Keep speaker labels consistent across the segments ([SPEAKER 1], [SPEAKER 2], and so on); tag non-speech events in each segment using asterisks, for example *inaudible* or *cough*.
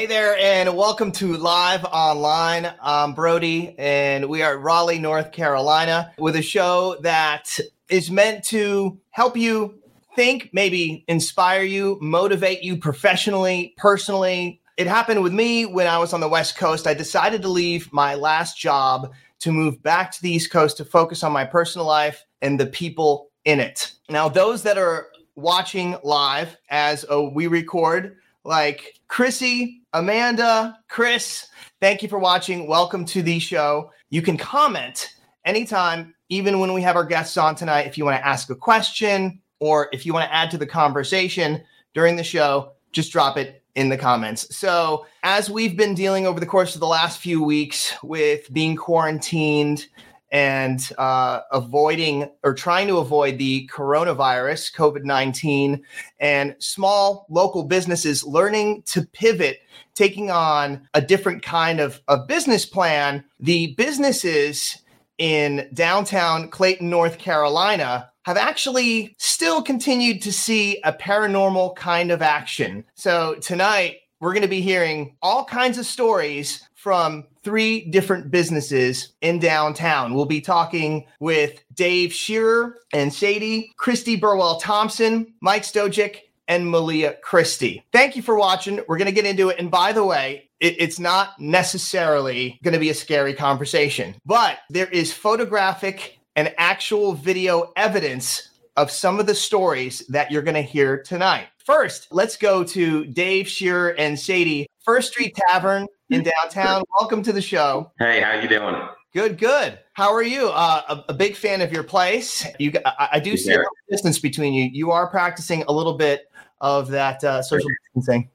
[SPEAKER 1] Hey there, and welcome to Live Online. I'm Brody, and we are at Raleigh, North Carolina, with a show that is meant to help you think, maybe inspire you, motivate you professionally, personally. It happened with me when I was on the West Coast. I decided to leave my last job to move back to the East Coast to focus on my personal life and the people in it. Now, those that are watching live as uh, we record, like Chrissy, Amanda, Chris, thank you for watching. Welcome to the show. You can comment anytime, even when we have our guests on tonight. If you want to ask a question or if you want to add to the conversation during the show, just drop it in the comments. So, as we've been dealing over the course of the last few weeks with being quarantined and uh, avoiding or trying to avoid the coronavirus, COVID 19, and small local businesses learning to pivot, taking on a different kind of, of business plan, the businesses in downtown Clayton, North Carolina, have actually still continued to see a paranormal kind of action. So tonight, we're going to be hearing all kinds of stories from three different businesses in downtown. We'll be talking with Dave Shearer and Sadie, Christy Burwell Thompson, Mike Stojic, and Malia Christie. Thank you for watching. We're going to get into it. And by the way, it, it's not necessarily going to be a scary conversation, but there is photographic and actual video evidence of some of the stories that you're going to hear tonight. First, let's go to Dave Shearer and Sadie, First Street Tavern in downtown. Welcome to the show.
[SPEAKER 2] Hey, how you doing?
[SPEAKER 1] Good, good. How are you? Uh, a, a, big fan of your place. You, I, I do see a distance between you. You are practicing a little bit of that uh, social distancing.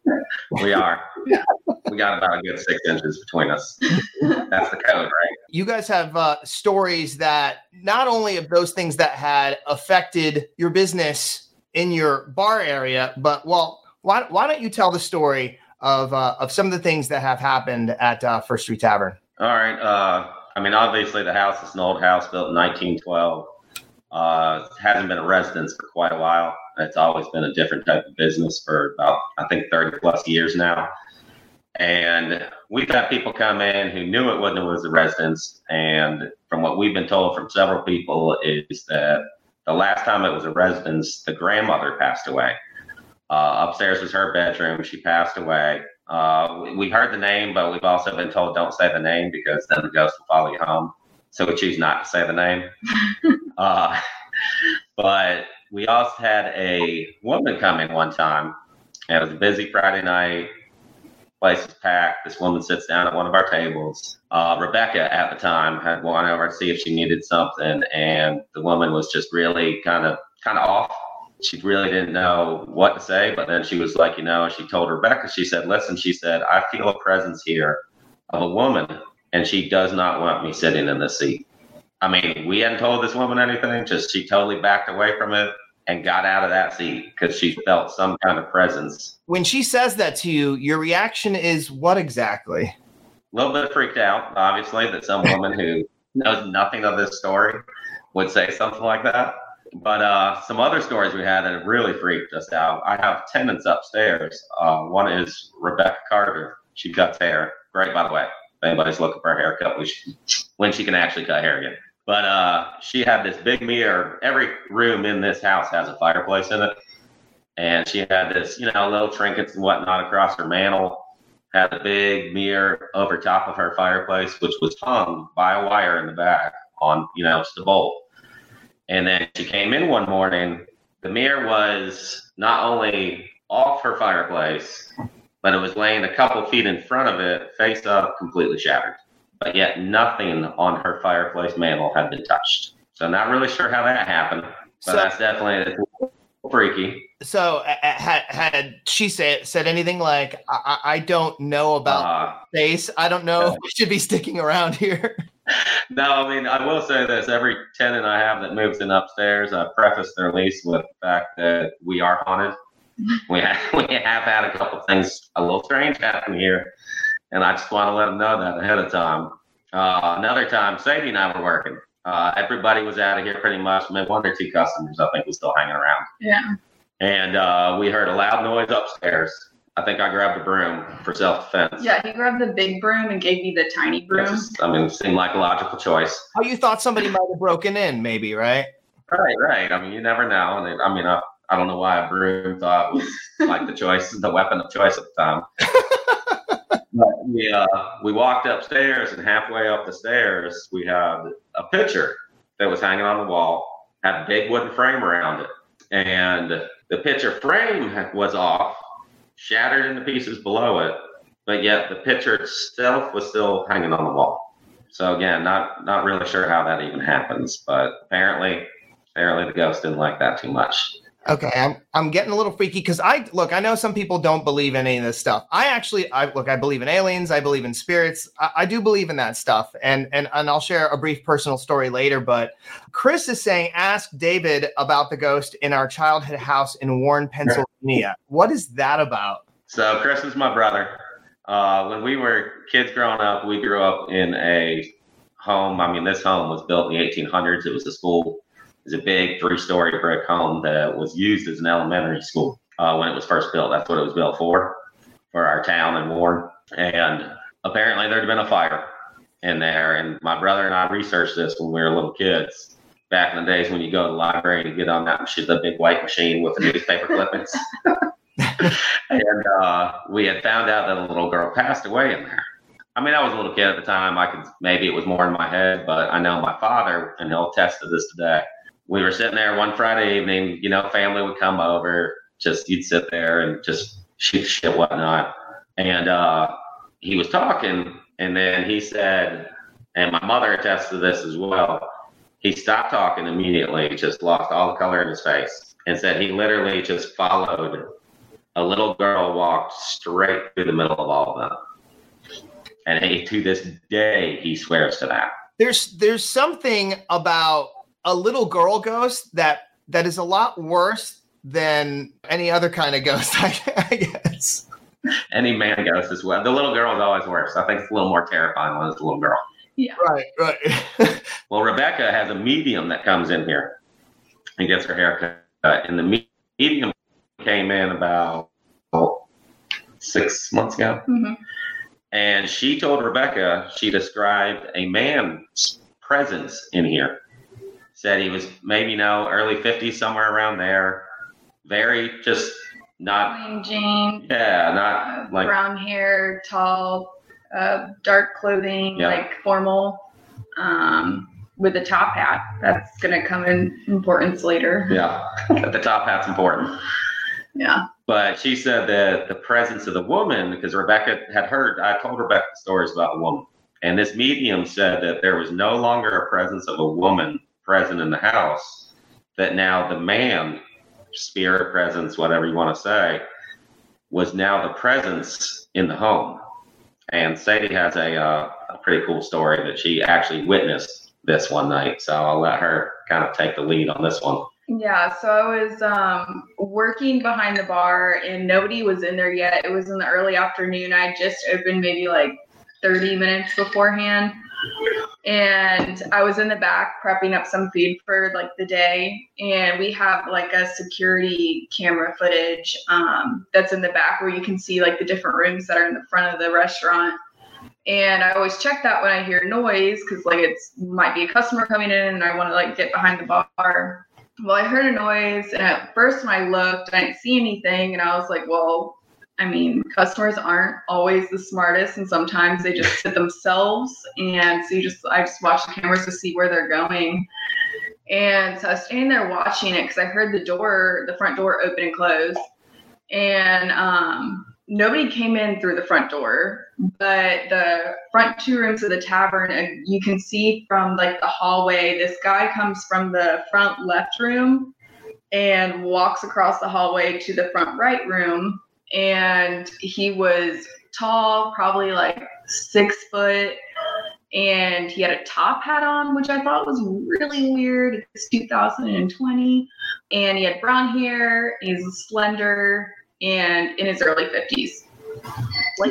[SPEAKER 2] We are. we got about a good six inches between us. That's the code, right?
[SPEAKER 1] You guys have uh, stories that not only of those things that had affected your business in your bar area, but well, why, why don't you tell the story of uh, of some of the things that have happened at uh, First Street Tavern?
[SPEAKER 2] All right. Uh, I mean, obviously, the house is an old house built in 1912. Uh, hasn't been a residence for quite a while. It's always been a different type of business for about, I think, 30 plus years now. And we've had people come in who knew it wasn't was a residence. And from what we've been told from several people is that the last time it was a residence, the grandmother passed away. Uh, upstairs was her bedroom. She passed away. Uh, we, we heard the name, but we've also been told don't say the name because then the ghost will follow you home. So we choose not to say the name. *laughs* uh, but we also had a woman come in one time. And it was a busy Friday night. Place is packed. This woman sits down at one of our tables. Uh, Rebecca at the time had gone over to see if she needed something, and the woman was just really kind of kind of off she really didn't know what to say, but then she was like, you know, she told Rebecca, she said, listen, she said, I feel a presence here of a woman, and she does not want me sitting in the seat. I mean, we hadn't told this woman anything, just she totally backed away from it and got out of that seat because she felt some kind of presence.
[SPEAKER 1] When she says that to you, your reaction is what exactly? A
[SPEAKER 2] little bit freaked out, obviously, that some woman who *laughs* knows nothing of this story would say something like that. But uh, some other stories we had that really freaked us out. I have tenants upstairs. Uh, one is Rebecca Carter. She cuts hair. Great, by the way. If anybody's looking for a haircut, we should, when she can actually cut hair again. But uh, she had this big mirror. Every room in this house has a fireplace in it. And she had this, you know, little trinkets and whatnot across her mantle. Had a big mirror over top of her fireplace, which was hung by a wire in the back on, you know, just a bolt. And then she came in one morning. The mirror was not only off her fireplace, but it was laying a couple feet in front of it, face up, completely shattered. but yet nothing on her fireplace mantle had been touched. So not really sure how that happened, but
[SPEAKER 1] So-
[SPEAKER 2] that's definitely freaky.
[SPEAKER 1] So uh, uh, had had she said said anything like I, I don't know about
[SPEAKER 2] Uh,
[SPEAKER 1] space. I don't know if we should be sticking around here. *laughs*
[SPEAKER 2] no, I mean, I will say this: every tenant I have that moves in upstairs, I preface their lease with the fact that we are haunted. *laughs* We have we have had a couple things a little strange happen here, and I just want to let them know that ahead of time. Uh, another time, Sadie and I were working. Uh, everybody was out of here pretty much. Maybe one or two customers, I think, was still hanging around.
[SPEAKER 3] Yeah.
[SPEAKER 2] And uh, we heard a loud noise upstairs. I think I grabbed a broom for self defense.
[SPEAKER 3] Yeah, he grabbed the big broom and gave me the tiny broom.
[SPEAKER 2] I mean, it seemed like a logical choice.
[SPEAKER 1] Oh, you thought somebody might have broken in, maybe, right?
[SPEAKER 2] Right, right. I mean, you never know. And I mean, I, I don't know why a broom thought was like the choice, the weapon of choice at the time. *laughs* but we uh, we walked upstairs, and halfway up the stairs, we had a picture that was hanging on the wall, had a big wooden frame around it, and the picture frame was off, shattered into pieces below it, but yet the picture itself was still hanging on the wall. So again, not not really sure how that even happens, but apparently apparently the ghost didn't like that too much.
[SPEAKER 1] Okay, I'm I'm getting a little freaky because I look. I know some people don't believe any of this stuff. I actually, I look. I believe in aliens. I believe in spirits. I, I do believe in that stuff, and and and I'll share a brief personal story later. But Chris is saying, ask David about the ghost in our childhood house in Warren, Pennsylvania. What is that about?
[SPEAKER 2] So Chris is my brother. Uh, when we were kids growing up, we grew up in a home. I mean, this home was built in the 1800s. It was a school. Was a big three-story brick home that was used as an elementary school uh, when it was first built. That's what it was built for, for our town and Warren. And apparently, there had been a fire in there. And my brother and I researched this when we were little kids. Back in the days when you go to the library to get on that machine, the big white machine with the newspaper clippings. *laughs* and uh, we had found out that a little girl passed away in there. I mean, I was a little kid at the time. I could maybe it was more in my head, but I know my father, and he'll attest to this today. We were sitting there one Friday evening. You know, family would come over. Just you'd sit there and just shoot shit, whatnot. And uh, he was talking, and then he said, and my mother attests to this as well. He stopped talking immediately, just lost all the color in his face, and said he literally just followed a little girl walked straight through the middle of all of them. And he, to this day, he swears to that.
[SPEAKER 1] There's there's something about a little girl ghost that that is a lot worse than any other kind of ghost. I, *laughs* I guess.
[SPEAKER 2] Any man ghost as well. The little girl is always worse. I think it's a little more terrifying when it's a little girl. Yeah.
[SPEAKER 1] Right, right. *laughs*
[SPEAKER 2] Well, Rebecca has a medium that comes in here and gets her hair cut. And the medium came in about oh, six months ago.
[SPEAKER 3] Mhm.
[SPEAKER 2] And she told Rebecca she described a man's presence in here. Said he was maybe you know early 50s, somewhere around there. Very just not,
[SPEAKER 3] Plain Jane,
[SPEAKER 2] yeah,
[SPEAKER 3] uh,
[SPEAKER 2] not like,
[SPEAKER 3] brown hair, tall, uh, dark clothing,
[SPEAKER 2] Yeah.
[SPEAKER 3] like formal, um, with a top hat. That's gonna come in importance later.
[SPEAKER 2] yeah, the top hat's important.
[SPEAKER 3] Yeah.
[SPEAKER 2] But she said that the presence of the woman, because Rebecca had heard, I told Rebecca stories about the woman. And this medium said that there was no longer a presence of a woman present in the house, that now the man, spirit presence, whatever you want to say, was now the presence in the home. And Sadie has a, uh, a pretty cool story that she actually witnessed this one night. So I'll let her kind of take the lead on this one.
[SPEAKER 3] Yeah, so I was um, working behind the bar and nobody was in there yet. It was in the early afternoon. I just opened maybe like 30 minutes beforehand. And I was in the back prepping up some food for like the day. And we have like a security camera footage um, that's in the back where you can see like the different rooms that are in the front of the restaurant. And I always check that when I hear noise because like it's might be a customer coming in and I want to like get behind the bar well, I heard a noise, and at first when I looked, I didn't see anything, and I was like, well, I mean, customers aren't always the smartest, and sometimes they just sit themselves, and so you just, I just watch the cameras to see where they're going. And so I was standing there watching it because I heard the door, the front door open and close. And um, nobody came in through the front door, but the front two rooms of the tavern, uh, you can see from like the hallway, this guy comes from the front left room and walks across the hallway to the front right room. And he was tall, probably like six foot, and he had a top hat on, which I thought was really weird. It's 2020, and he had brown hair. He's slender and in his early 50s.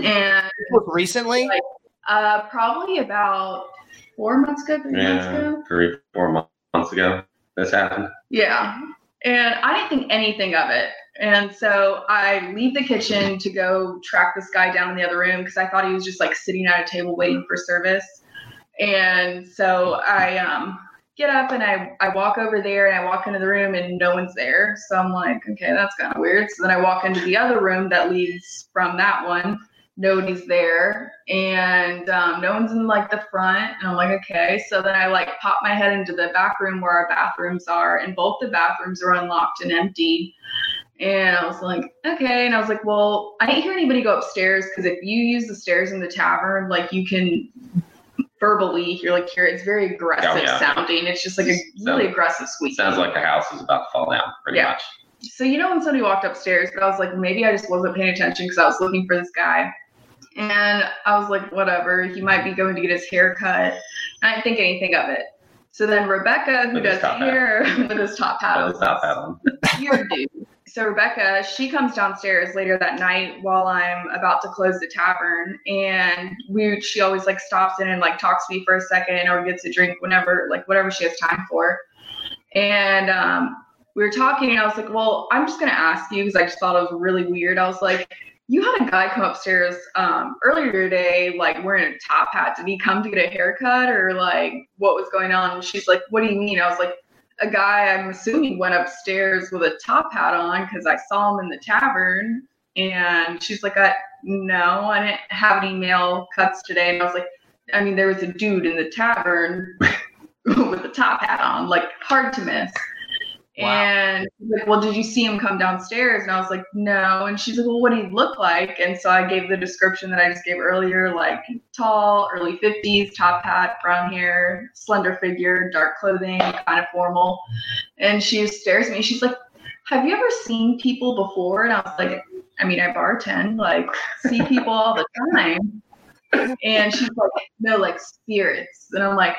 [SPEAKER 3] and
[SPEAKER 1] recently,
[SPEAKER 3] like, uh, probably about four months ago, three months ago.
[SPEAKER 2] three, four months ago, this happened.
[SPEAKER 3] Yeah. And I didn't think anything of it. And so I leave the kitchen to go track this guy down in the other room because I thought he was just like sitting at a table waiting for service. And so I um, get up and I, I walk over there and I walk into the room and no one's there. So I'm like, okay, that's kind of weird. So then I walk into the other room that leads from that one. Nobody's there and um, no one's in like the front. And I'm like, okay. So then I like pop my head into the back room where our bathrooms are, and both the bathrooms are unlocked and empty. And I was like, okay. And I was like, well, I didn't hear anybody go upstairs because if you use the stairs in the tavern, like you can verbally hear like here it's very aggressive
[SPEAKER 2] Oh, yeah.
[SPEAKER 3] sounding. It's just like a really
[SPEAKER 2] Sounds-
[SPEAKER 3] aggressive squeak.
[SPEAKER 2] Sounds like the house is about to fall down, pretty
[SPEAKER 3] Yeah.
[SPEAKER 2] much.
[SPEAKER 3] So you know when somebody walked upstairs, but I was like, maybe I just wasn't paying attention because I was looking for this guy. And I was like, whatever, he might be going to get his hair cut. I didn't think anything of it. So then Rebecca, who
[SPEAKER 2] With
[SPEAKER 3] does
[SPEAKER 2] top hat.
[SPEAKER 3] hair *laughs* with his top hat, on,
[SPEAKER 2] it's not that
[SPEAKER 3] weird dude. So Rebecca, she comes downstairs later that night while I'm about to close the tavern, and we she always like stops in and like talks to me for a second or gets a drink whenever like whatever she has time for. And um, we were talking, and I was like, "Well, I'm just gonna ask you because I just thought it was really weird." I was like, "You had a guy come upstairs um, earlier today, like wearing a top hat. Did he come to get a haircut, or like what was going on?" And she's like, "What do you mean?" I was like, "A guy, I'm assuming, went upstairs with a top hat on because I saw him in the tavern." And she's like, I, "No, I didn't have any male cuts today." And I was like, "I mean, there was a dude in the tavern." *laughs* with a top hat on, like hard to miss. And like, Well, did you see him come downstairs? And I was like, No. And she's like, Well, what did he look like? And so I gave the description that I just gave earlier, like tall, early 50s, top hat, brown hair, slender figure, dark clothing, kind of formal. And she stares at me. She's like, Have you ever seen people before? And I was like, I mean, I bartend, like, see people all the time. And she's like, No, like spirits. And I'm like,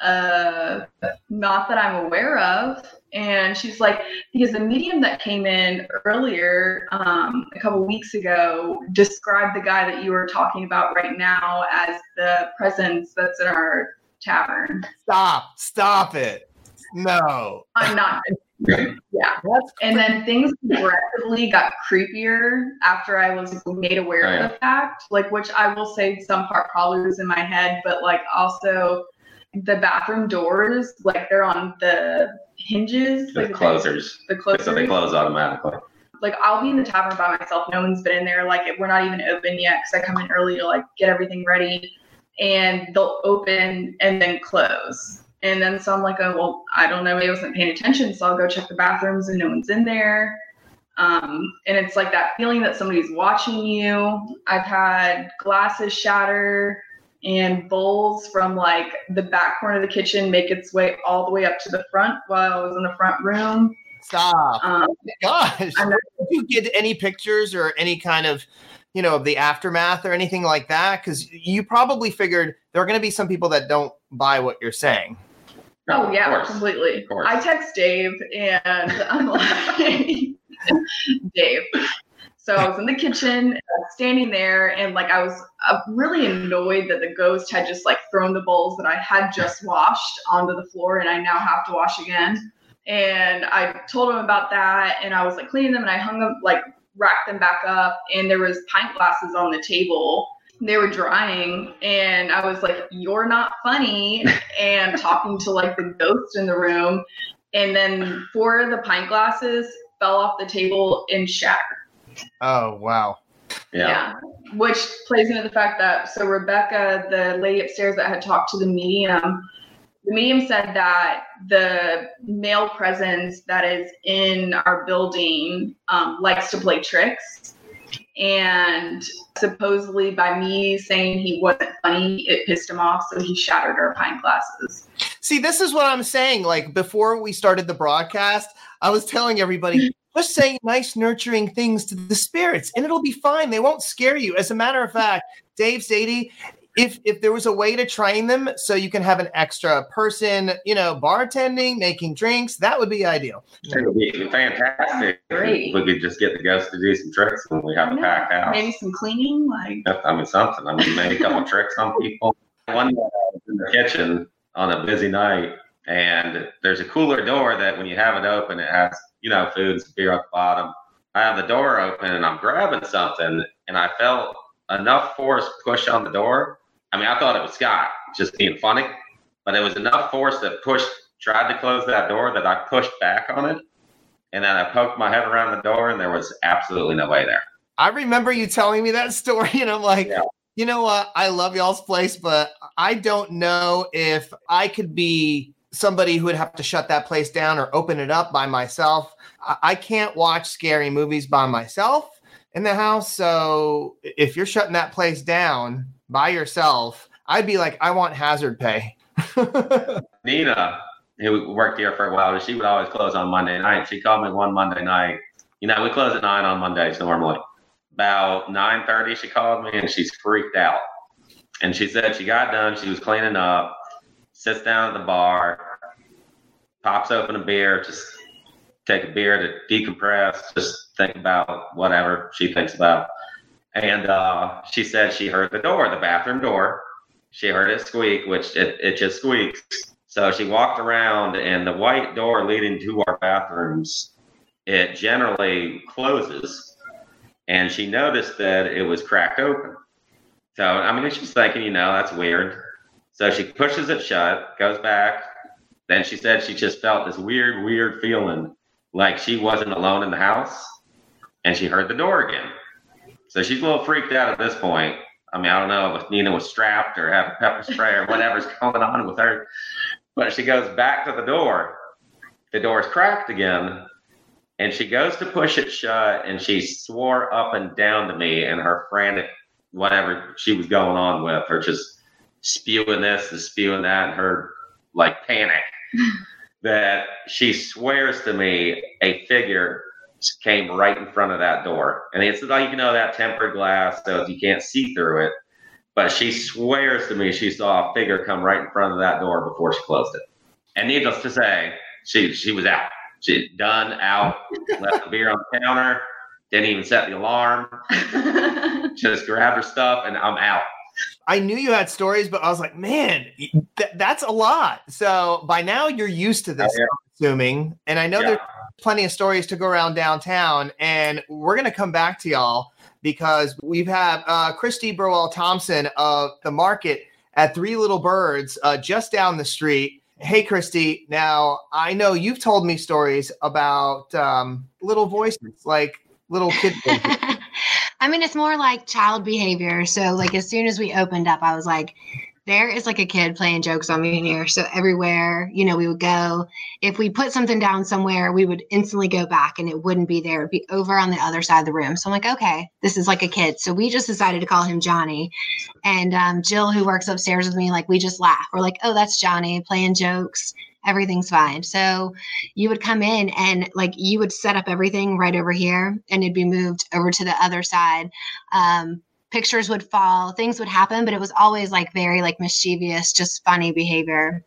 [SPEAKER 3] uh not that i'm aware of. And she's like because the medium that came in earlier um a couple weeks ago described the guy that you were talking about right now as the presence that's in our tavern.
[SPEAKER 1] Stop, stop it. No,
[SPEAKER 3] i'm not *laughs* yeah.
[SPEAKER 1] That's
[SPEAKER 3] and then things progressively got creepier after I was made aware
[SPEAKER 2] Oh, yeah.
[SPEAKER 3] of the fact, like which I will say some part probably was in my head, but like also the bathroom doors, like they're on the hinges,
[SPEAKER 2] The
[SPEAKER 3] like
[SPEAKER 2] closers.
[SPEAKER 3] the closers.
[SPEAKER 2] So they close automatically.
[SPEAKER 3] Like I'll be in the tavern by myself. No one's been in there. Like we're not even open yet because I come in early to like get everything ready, and they'll open and then close. And then so I'm like, oh well, I don't know. Maybe I wasn't paying attention, so I'll go check the bathrooms and no one's in there. Um, and it's like that feeling that somebody's watching you. I've had glasses shatter and bowls from like the back corner of the kitchen make its way all the way up to the front while I was in the front room.
[SPEAKER 1] stop.
[SPEAKER 3] Um,
[SPEAKER 1] Gosh,
[SPEAKER 3] I
[SPEAKER 1] did you get any pictures or any kind of, you know, of the aftermath or anything like that? Because you probably figured there are going to be some people that don't buy what you're saying.
[SPEAKER 2] No,
[SPEAKER 3] oh yeah,
[SPEAKER 2] course.
[SPEAKER 3] completely.
[SPEAKER 2] Of course.
[SPEAKER 3] I text Dave and I'm *laughs* like, Dave. So I was in the kitchen, standing there, and like I was uh, really annoyed that the ghost had just like thrown the bowls that I had just washed onto the floor, and I now have to wash again. And I told him about that, and I was like cleaning them, and I hung them like racked them back up, and there was pint glasses on the table. They were drying, and I was like, "You're not funny," and talking to like the ghost in the room, and then four of the pint glasses fell off the table and shattered.
[SPEAKER 1] Oh wow.
[SPEAKER 2] Yeah.
[SPEAKER 3] Which plays into the fact that so Rebecca, the lady upstairs that had talked to the medium, the medium said that the male presence that is in our building um, likes to play tricks. And supposedly, by me saying he wasn't funny, it pissed him off. So he shattered our pint glasses.
[SPEAKER 1] See, this is what I'm saying. Like before we started the broadcast, I was telling everybody just say nice, nurturing things to the spirits, and it'll be fine. They won't scare you. As a matter of fact, Dave Sadie, if if there was a way to train them so you can have an extra person, you know, bartending, making drinks, that would be ideal.
[SPEAKER 2] It would be fantastic.
[SPEAKER 3] Great.
[SPEAKER 2] We could just get the ghosts to do some tricks when we have a packed house.
[SPEAKER 3] Maybe some cleaning, like
[SPEAKER 2] I mean, something. I mean, maybe a couple tricks on people. One day I was in the kitchen on a busy night, and there's a cooler door that when you have it open, it has, you know, foods, beer at the bottom. I have the door open and I'm grabbing something, and I felt enough force push on the door. I mean, I thought it was Scott just being funny, but it was enough force that pushed, tried to close that door that I pushed back on it. And then I poked my head around the door, and there was absolutely no way there.
[SPEAKER 1] I remember you telling me that *laughs* story, and I'm like,
[SPEAKER 2] Yeah.
[SPEAKER 1] you know what? I love y'all's place, but I don't know if I could be somebody who would have to shut that place down or open it up by myself. I, I can't watch scary movies by myself in the house. So if you're shutting that place down by yourself, I'd be like, I want hazard pay. *laughs*
[SPEAKER 2] Nina, who worked here for a while, she would always close on Monday night. She called me one Monday night. You know, we close at nine on Mondays normally. About nine thirty, she called me and she's freaked out. And she said she got done. She was cleaning up, sits down at the bar, pops open a beer, just take a beer to decompress, just think about whatever she thinks about. And uh, she said she heard the door, the bathroom door. She heard it squeak, which it, it just squeaks. So she walked around, and the white door leading to our bathrooms, it generally closes. And she noticed that it was cracked open. So, I mean, she's thinking, you know, that's weird. So she pushes it shut, goes back. Then she said she just felt this weird, weird feeling like she wasn't alone in the house. And she heard the door again. So she's a little freaked out at this point. I mean, I don't know if Nina was strapped or had a pepper spray or whatever's *laughs* going on with her. But she goes back to the door. The door's cracked again. And she goes to push it shut and she swore up and down to me and her frantic whatever she was going on with, her just spewing this and spewing that and her like panic *laughs* that she swears to me a figure came right in front of that door. And it's like, you know, that tempered glass, so you can't see through it. But she swears to me she saw a figure come right in front of that door before she closed it. And needless to say, she she was out. She done out, *laughs* left the beer on the counter, didn't even set the alarm, *laughs* just grabbed her stuff, and I'm out.
[SPEAKER 1] I knew you had stories, but I was like, man, th- that's a lot. So by now you're used to this,
[SPEAKER 2] Oh, yeah.
[SPEAKER 1] I'm assuming. And I know
[SPEAKER 2] Yeah.
[SPEAKER 1] there's plenty of stories to go around downtown, and we're gonna come back to y'all because we've had uh, Christy Burwell Thompson of the market at Three Little Birds uh, just down the street. Hey, Christy. Now I know you've told me stories about um, little voices, like little kid. *laughs*
[SPEAKER 4] I mean, it's more like child behavior. So, like, as soon as we opened up, I was like, there is like a kid playing jokes on me in here. So, everywhere, you know, we would go. If we put something down somewhere, we would instantly go back and it wouldn't be there. It'd be over on the other side of the room. So, I'm like, okay, this is like a kid. So, we just decided to call him Johnny. And um, Jill, who works upstairs with me, like, we just laugh. We're like, oh, that's Johnny playing jokes. Everything's fine. So, you would come in and like you would set up everything right over here and it'd be moved over to the other side. Um pictures would fall things would happen but it was always like very like mischievous just funny behavior.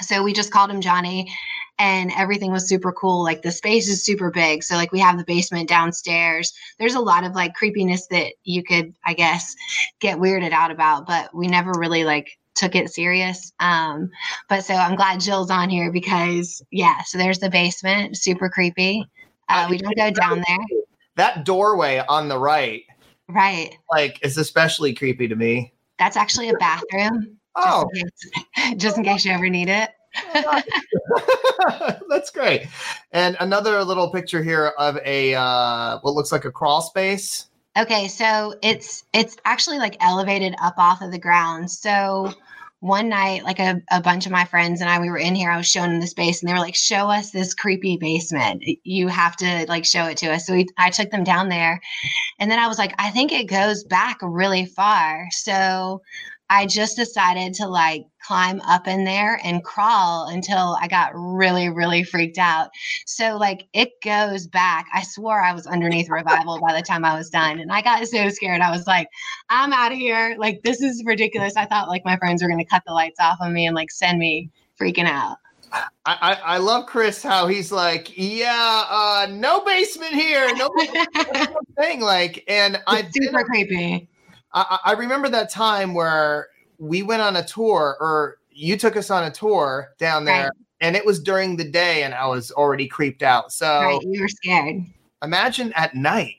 [SPEAKER 4] So we just called him johnny and everything was super cool. Like the space is super big. So like we have the basement downstairs. There's a lot of like creepiness that you could i guess get weirded out about but we never really like took it serious um but so I'm glad Jill's on here because yeah, so there's the basement, super creepy. Uh, we don't go down there.
[SPEAKER 1] that doorway on the right,
[SPEAKER 4] Right.
[SPEAKER 1] like, is especially creepy to me.
[SPEAKER 4] That's actually a bathroom.
[SPEAKER 1] Oh,
[SPEAKER 4] Just in case, *laughs* just in case you ever need it. *laughs*
[SPEAKER 1] That's great. And another little picture here of a uh, what looks like a crawl space.
[SPEAKER 4] Okay, so it's it's actually like elevated up off of the ground. So one night, like a, a bunch of my friends and I, we were in here, I was them the space and they were like, show us this creepy basement. You have to like show it to us. So we, I took them down there and then I was like, I think it goes back really far. So I just decided to like climb up in there and crawl until I got really, really freaked out. So, like, it goes back. I swore I was underneath revival by the time I was done. And I got so scared. I was like, I'm out of here. Like, this is ridiculous. I thought like my friends were going to cut the lights off on me and like send me freaking out.
[SPEAKER 1] I, I, I love Chris how he's like, yeah, uh, no basement here, no thing. Like, and I
[SPEAKER 4] super creepy.
[SPEAKER 1] I, I remember that time where we went on a tour, or you took us on a tour down there, right. and it was during the day, and I was already creeped out. So
[SPEAKER 4] right, you were scared.
[SPEAKER 1] Imagine at night.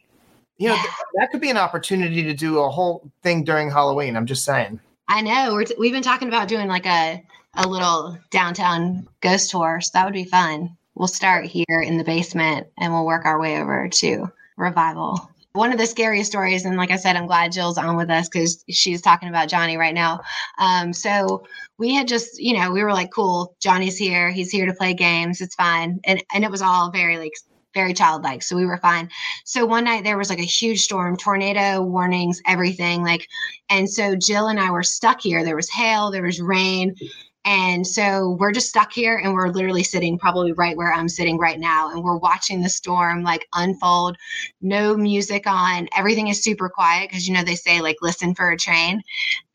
[SPEAKER 1] You know, yeah. th- that could be an opportunity to do a whole thing during Halloween. I'm just saying.
[SPEAKER 4] I know. We're t- we've been talking about doing like a a little downtown ghost tour, so that would be fun. We'll start here in the basement, and we'll work our way over to Revival one of the scariest stories, and like I said, I'm glad Jill's on with us because she's talking about Johnny right now. Um, so we had just, you know, we were like, cool, Johnny's here. He's here to play games. It's fine. And and it was all very like very childlike. So we were fine. So one night there was like a huge storm, tornado warnings, everything. Like, and so Jill and I were stuck here. There was hail, there was rain. And so we're just stuck here and we're literally sitting probably right where I'm sitting right now. And we're watching the storm like unfold, no music on. Everything is super quiet because, you know, they say like listen for a train.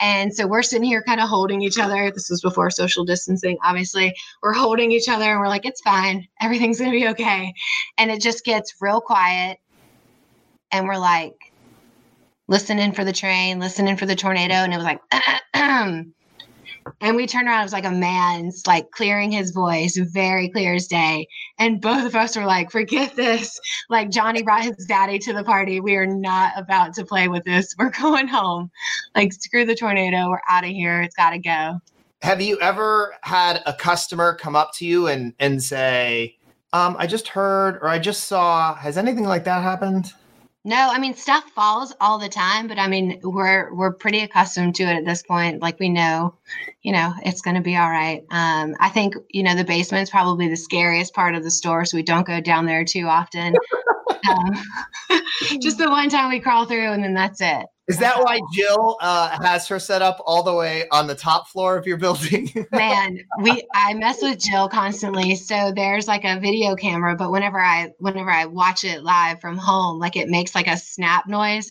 [SPEAKER 4] And so we're sitting here kind of holding each other. This was before social distancing, obviously. We're holding each other and we're like, it's fine. Everything's to be okay. And it just gets real quiet. And we're like, listening for the train, listening for the tornado. And it was like, *clears throat* And we turned around, it was like a man's like clearing his voice, very clear as day. And both of us were like, forget this. Like Johnny brought his daddy to the party. We are not about to play with this. We're *laughs* going home. Like, screw the tornado. We're out of here. It's got to go.
[SPEAKER 1] Have you ever had a customer come up to you and, and say, um, I just heard or I just saw, has anything like that happened?
[SPEAKER 4] No, I mean stuff falls all the time, but I mean we're we're pretty accustomed to it at this point. Like we know, you know, it's going to be all right. Um, I think you know the basement's probably the scariest part of the store, so we don't go down there too often. *laughs* um, *laughs* just the one time we crawl through, and then that's it.
[SPEAKER 1] Is that why Jill uh, has her set up all the way on the top floor of your building? *laughs*
[SPEAKER 4] Man, we I mess with Jill constantly. So there's like a video camera, but whenever I whenever I watch it live from home, like it makes like a snap noise.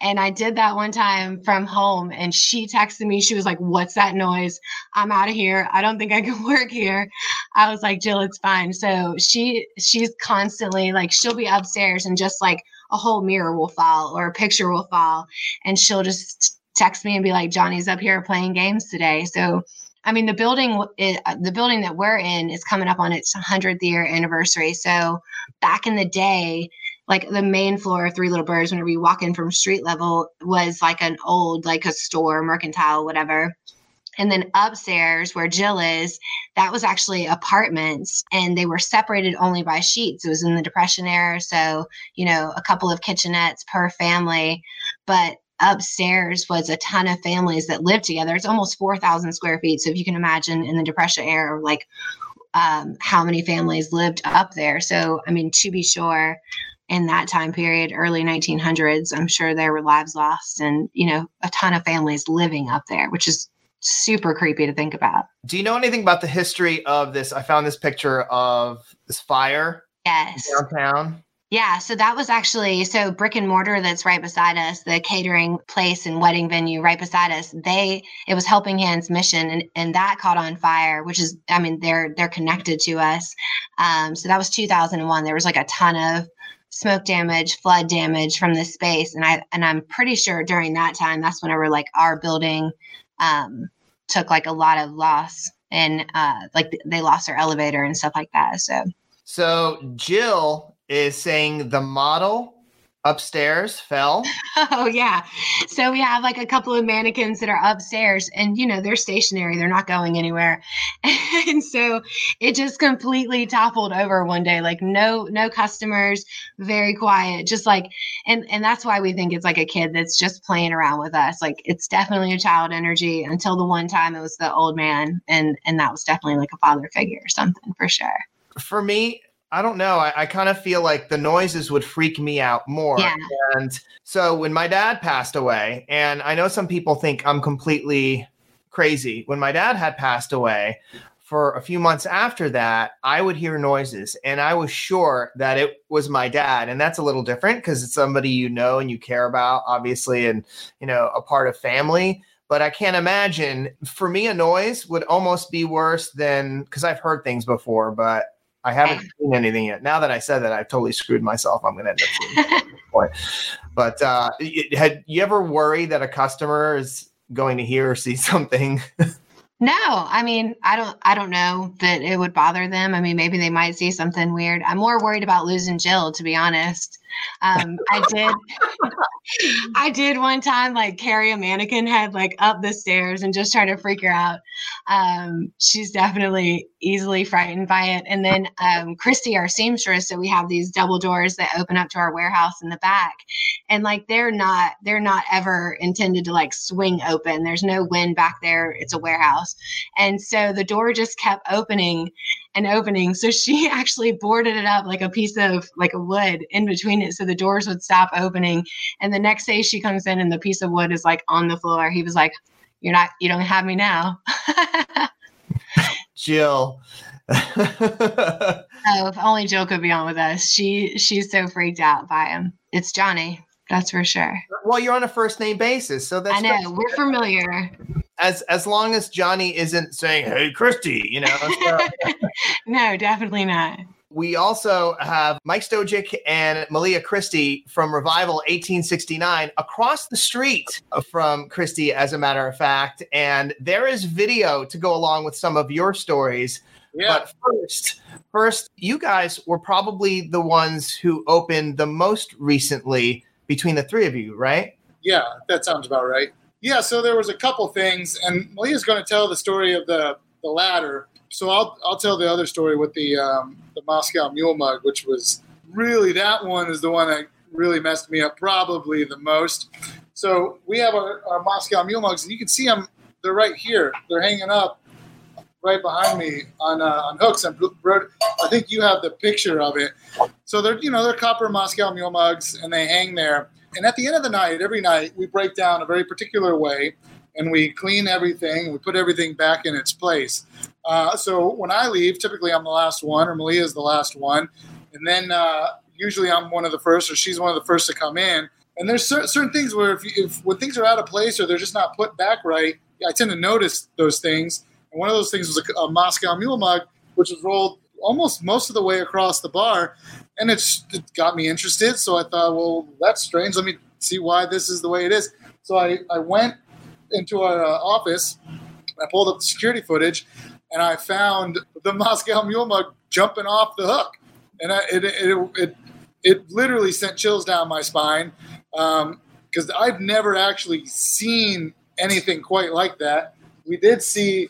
[SPEAKER 4] And I did that one time from home, and she texted me. She was like, "What's that noise? I'm out of here. I don't think I can *laughs* work here." I was like, "Jill, it's fine." So she she's constantly like she'll be upstairs and just like a whole mirror will fall or a picture will fall. And she'll just text me and be like johnny's up here playing games today. So i mean the building uh, the building that we're in is coming up on its 100th year anniversary. So back in the day like the main floor of three little birds whenever you walk in from street level was like an old like a store mercantile whatever and then upstairs, where Jill is, that was actually apartments and they were separated only by sheets. It was in the Depression era. So, you know, a couple of kitchenettes per family. But upstairs was a ton of families that lived together. It's almost 4,000 square feet. So if you can imagine in the Depression era, like um, how many families lived up there. So, I mean, to be sure, in that time period, early 1900s, I'm sure there were lives lost and, you know, a ton of families living up there, which is super creepy to think about.
[SPEAKER 1] Do you know anything about the history of this? I found this picture of this fire.
[SPEAKER 4] Yes.
[SPEAKER 1] Downtown.
[SPEAKER 4] Yeah, so that was actually so brick and mortar that's right beside us, the catering place and wedding venue right beside us. They it was Helping Hands mission and, and that caught on fire, which is I mean they're they're connected to us. Um, so that was 2001. There was like a ton of smoke damage, flood damage from this space, and I and I'm pretty sure during that time that's whenever like our building um, took like a lot of loss and uh, like they lost their elevator and stuff like that. So,
[SPEAKER 1] so Jill is saying the model upstairs fell. *laughs*
[SPEAKER 4] Oh yeah. So we have like a couple of mannequins that are upstairs and you know, they're stationary, they're not going anywhere. *laughs* and so it just completely toppled over one day. Like no no customers, very quiet. Just like and and that's why we think it's like a kid that's just playing around with us. Like it's definitely a child energy until the one time it was the old man and and that was definitely like a father figure or something for sure.
[SPEAKER 1] For me, I don't know. I, I kind of feel like the noises would freak me out more.
[SPEAKER 4] Yeah.
[SPEAKER 1] And so when my dad passed away, and I know some people think I'm completely crazy. When my dad had passed away, for a few months after that, I would hear noises and I was sure that it was my dad. And that's a little different because it's somebody you know and you care about, obviously, and, you know, a part of family. But I can't imagine for me, a noise would almost be worse than because I've heard things before, but I haven't seen anything yet. Now that I said that, I've totally screwed myself. I'm going to end up *laughs* point. But uh, had you ever worry that a customer is going to hear or see *laughs* something?
[SPEAKER 4] No, I mean, I don't I don't know that it would bother them. I mean, maybe they might see something weird. I'm more worried about losing Jill, to be honest. Um, I did *laughs* I did one time like carry a mannequin head like up the stairs and just try to freak her out. Um, she's definitely easily frightened by it. And then um, Christy, our seamstress, so we have these double doors that open up to our warehouse in the back, and like they're not they're not ever intended to like swing open. There's no wind back there. It's a warehouse, and so the door just kept opening and opening. So she *laughs* actually boarded it up like a piece of like a wood in between it so the doors would stop opening. And the next day she comes in and the piece of wood is like on the floor. He was like, You're not, you don't have me now. *laughs*
[SPEAKER 1] Jill. *laughs*
[SPEAKER 4] Oh, if only Jill could be on with us. She she's so freaked out by him. It's Johnny, that's for sure.
[SPEAKER 1] well, you're on a first name basis, so that's
[SPEAKER 4] I know we're familiar.
[SPEAKER 1] As as long as Johnny isn't saying, "Hey, Christy," you know. so- *laughs*
[SPEAKER 4] no, definitely not.
[SPEAKER 1] we also have Mike Stojic and Malia Christie from Revival 1869 across the street from Christy, as a matter of fact. And there is video to go along with some of your stories.
[SPEAKER 5] Yeah.
[SPEAKER 1] But first, first, you guys were probably the ones who opened the most recently between the three of you, right?
[SPEAKER 5] Yeah, that sounds about right. Yeah, so there was a couple things, and Malia's going to tell the story of the the ladder. So I'll I'll tell the other story with the um, the Moscow Mule Mug, which was really that one is the one that really messed me up probably the most. So we have our, our Moscow Mule Mugs, and you can see them. They're right here. They're hanging up right behind me on uh, on hooks. And Bro- I think you have the picture of it. So they're you know they're copper Moscow Mule Mugs, and they hang there. And at the end of the night, every night we break down a very particular way, and we clean everything. We put everything back in its place. Uh, so when I leave, typically I'm the last one, or Malia is the last one, and then uh, usually I'm one of the first, or she's one of the first to come in. And there's cer- certain things where if, if when things are out of place or they're just not put back right, I tend to notice those things. And one of those things was a, a Moscow Mule mug, which was rolled almost most of the way across the bar, and it's, it got me interested. So I thought, well, that's strange. Let me see why this is the way it is. So I, I went into our office. I pulled up the security footage, and I found the *laughs* Moscow Mule mug jumping off the hook, and I, it, it, it it literally sent chills down my spine um, because I've never actually seen anything quite like that. We did see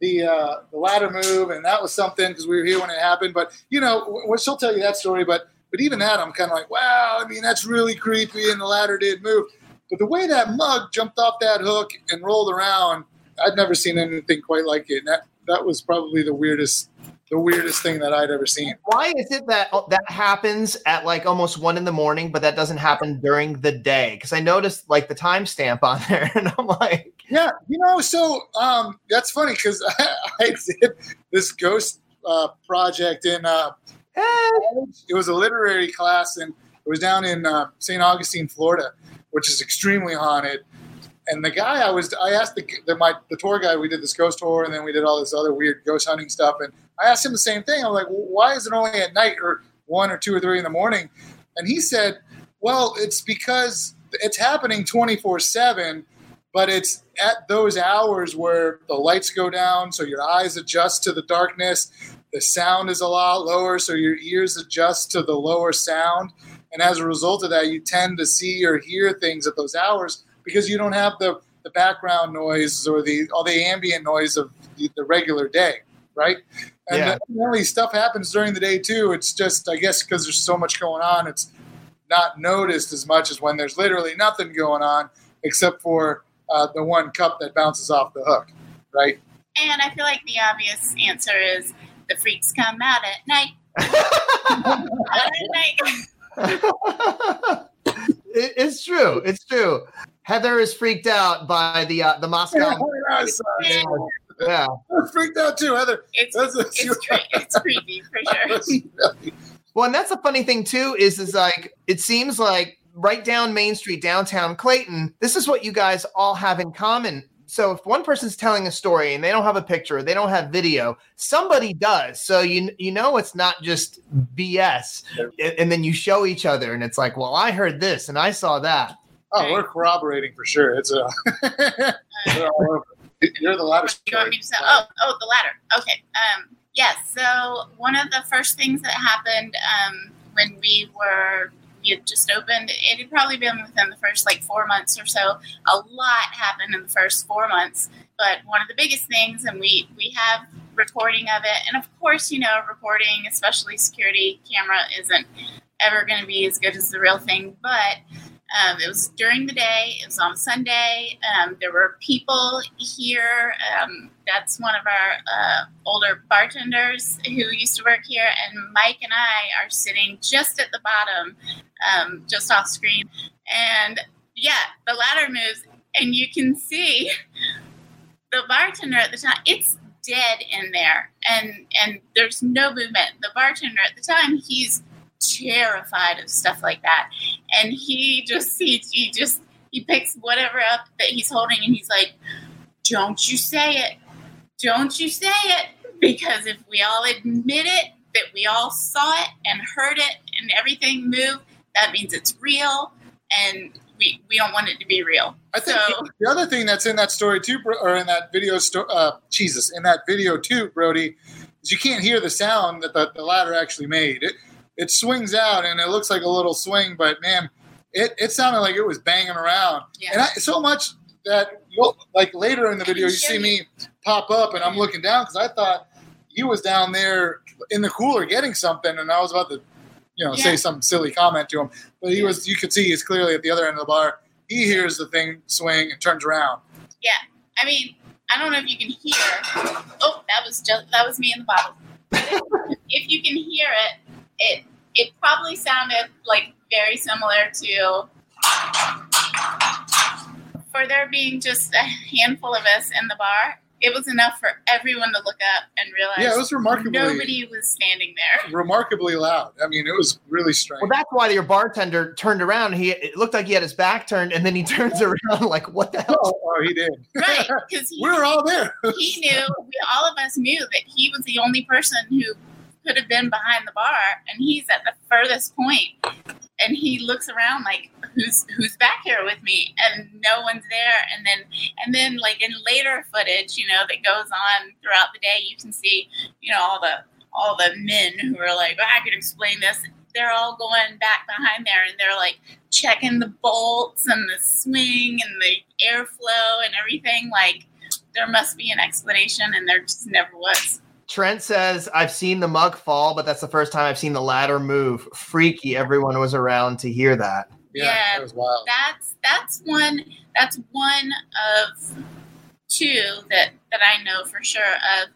[SPEAKER 5] the uh, the ladder move, and that was something because we were here when it happened. But you know, w- she'll tell you that story. But but even that, I'm kind of like, wow. I mean, that's really creepy, and the ladder did move. But the way that mug jumped off that hook and rolled around, I'd never seen anything quite like it. And that that was probably the weirdest the weirdest thing that I'd ever seen.
[SPEAKER 1] Why is it that oh, that happens at like almost one in the morning, but that doesn't happen during the day? Because I noticed like the timestamp on *laughs* there, and I'm like,
[SPEAKER 5] Yeah, you know, so um, that's funny because I, *laughs* I did this ghost uh, project in. Uh, it was a literary class, and it was down in uh, St. Augustine, Florida, which is extremely haunted. And the guy I was, I asked the, the my the tour guy, We did this ghost tour, and then we did all this other weird ghost hunting stuff. And I asked him the same thing. I'm like, well, why is it only at night or one or two or three in the morning? And he said, well, it's because it's happening 24 seven but it's at those hours where the lights go down so your eyes adjust to the darkness the sound is a lot lower so your ears adjust to the lower sound and as a result of that, you tend to see or hear things at those hours because you don't have the the background noise or the all the ambient noise of the, the regular day, right? And
[SPEAKER 1] Yeah.
[SPEAKER 5] really, stuff happens during the day too. It's just, I guess, because there's so much going on, it's not noticed as much as when there's literally nothing going on except for uh, the one cup that bounces off the hook, right?
[SPEAKER 6] And I feel like the obvious answer is the freaks come out at night. *laughs* out at night.
[SPEAKER 1] It- it's true. It's true. Heather is freaked out by the uh, the Moscow.
[SPEAKER 5] I saw.
[SPEAKER 1] Yeah.
[SPEAKER 5] I'm freaked out too, Heather.
[SPEAKER 6] It's
[SPEAKER 5] That's a-
[SPEAKER 6] it's, cre- it's creepy for sure. *laughs*
[SPEAKER 1] Well, and that's the funny thing too is is like it seems like right down Main Street, downtown Clayton, this is what you guys all have in common. So if one person's telling a story and they don't have a picture, they don't have video, somebody does. So you you know it's not just BS. And, and then you show each other and it's like, well, I heard this and I saw that.
[SPEAKER 5] Oh, we're corroborating for sure. It's *laughs* a. All over. You're the ladder.
[SPEAKER 6] You want me to say? Oh, oh, the ladder. Okay. Um, yes. so one of the first things that happened um, when we were we had just opened, it had probably been within the first like four months or so. A lot happened in the first four months, but one of the biggest things, and we we have recording of it, and of course, you know, recording, especially security camera, isn't ever going to be as good as the real thing, but um, it was during the day. It was on Sunday. Um, there were people here. Um, that's one of our uh, older bartenders who used to work here, and Mike and I are sitting just at the bottom, um, just off screen. And yeah, the ladder moves, and you can see *laughs* the bartender at the time. It's dead in there, and and there's no movement. The bartender at the time, he's terrified of stuff like that. And he just he, he just he picks whatever up that he's holding and he's like don't you say it. Don't you say it. Because if we all admit it that we all saw it and heard it and everything move that means it's real and we we don't want it to be real.
[SPEAKER 5] I think
[SPEAKER 6] so
[SPEAKER 5] the other thing that's in that story too, or in that video, sto- uh, Jesus, in that video too, Brody, is you can't hear the sound that the, the ladder actually made. It it swings out and it looks like a little swing, but man, it, it sounded like it was banging around.
[SPEAKER 6] Yeah.
[SPEAKER 5] And I, so much that like later in the video, you see me pop up and I'm looking down because I thought he was down there in the cooler getting something, and I was about to, you know, say some silly comment to him, but he was. You could see he's clearly at the other end of the bar. He hears the thing swing and turns around.
[SPEAKER 6] yeah i mean i don't know if you can hear oh that was just that was me in the bottle *laughs* if you can hear it it it probably sounded like very similar to for there being just a handful of us in the bar it was enough for everyone to look up and realize
[SPEAKER 5] Yeah, it was remarkably
[SPEAKER 6] nobody was standing there
[SPEAKER 5] remarkably loud. I mean, it was really strange.
[SPEAKER 1] Well, that's why your bartender turned around. He it looked like he had his back turned, and then he turns around like, "What the hell?"
[SPEAKER 5] oh, oh, he did.
[SPEAKER 6] right because *laughs*
[SPEAKER 5] we were all there.
[SPEAKER 6] he knew we, all of us knew that he was the only person who could have been behind the bar and he's at the furthest point and he looks around like who's who's back here with me? And no one's there and then and then like in later footage you know that goes on throughout the day you can see you know all the all the men who are like "Oh, i could explain this. They're all going back behind there and they're like checking the bolts and the swing and the airflow and everything like there must be an explanation and there just never was
[SPEAKER 1] Trent says, I've seen the mug fall, but that's the first time I've seen the ladder move. Freaky. Everyone was around to hear that.
[SPEAKER 5] Yeah,
[SPEAKER 6] Yeah.
[SPEAKER 5] that was wild.
[SPEAKER 6] that's that's one that's one of two that that I know for sure of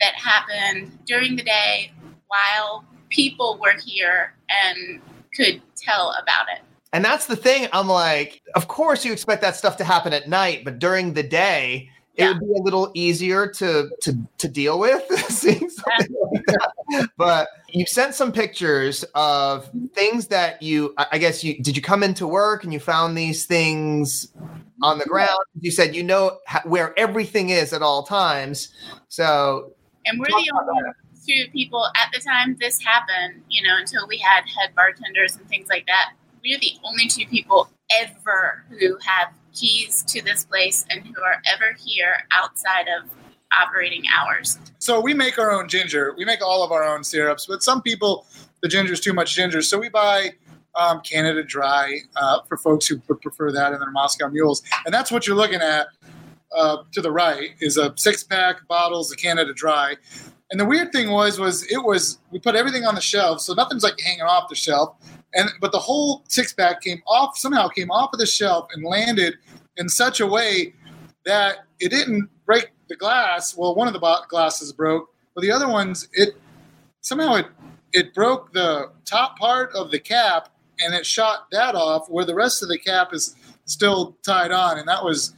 [SPEAKER 6] that happened during the day while people were here and could tell about it.
[SPEAKER 1] And that's the thing. I'm like, of course you expect that stuff to happen at night, but during the day, it
[SPEAKER 6] Yeah.
[SPEAKER 1] would be a little easier to to to deal with *laughs* seeing something *laughs* like that. But you sent some pictures of things that you I guess you did you come into work and you found these things on the mm-hmm. ground. You said you know where everything is at all times. So
[SPEAKER 6] And we're the only two people at the time this happened, you know, until we had head bartenders and things like that. We're the only two people ever who have keys to this place and who are ever here outside of operating hours.
[SPEAKER 5] So we make our own ginger. We make all of our own syrups, but some people the ginger's too much ginger, so we buy um, Canada Dry uh, for folks who prefer that in their Moscow Mules, and that's what you're looking at uh, to the right is a six pack bottles of Canada Dry. And the weird thing was, was it was we put everything on the shelf, so nothing's like hanging off the shelf. And but the whole six pack came off somehow came off of the shelf and landed in such a way that it didn't break the glass. Well, one of the glasses broke, but the other ones it somehow it it broke the top part of the cap and it shot that off where the rest of the cap is still tied on and that was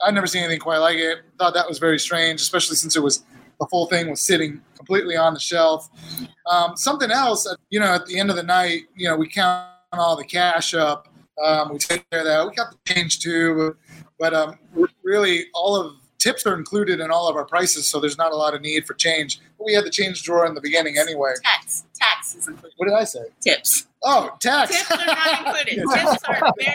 [SPEAKER 5] I've never seen anything quite like it. Thought that was very strange, especially since it was the whole thing was sitting completely on the shelf. Um, something else, you know, at the end of the night, you know, we count all the cash up. Um, we take care of that. We got the change too, but um, really, all of tips are included in all of our prices, so there's not a lot of need for change. But we had the change drawer in the beginning anyway.
[SPEAKER 6] Tax, tax is included.
[SPEAKER 5] What did I say?
[SPEAKER 6] Tips.
[SPEAKER 5] Oh, tax.
[SPEAKER 6] Tips are not included. *laughs* Tips are very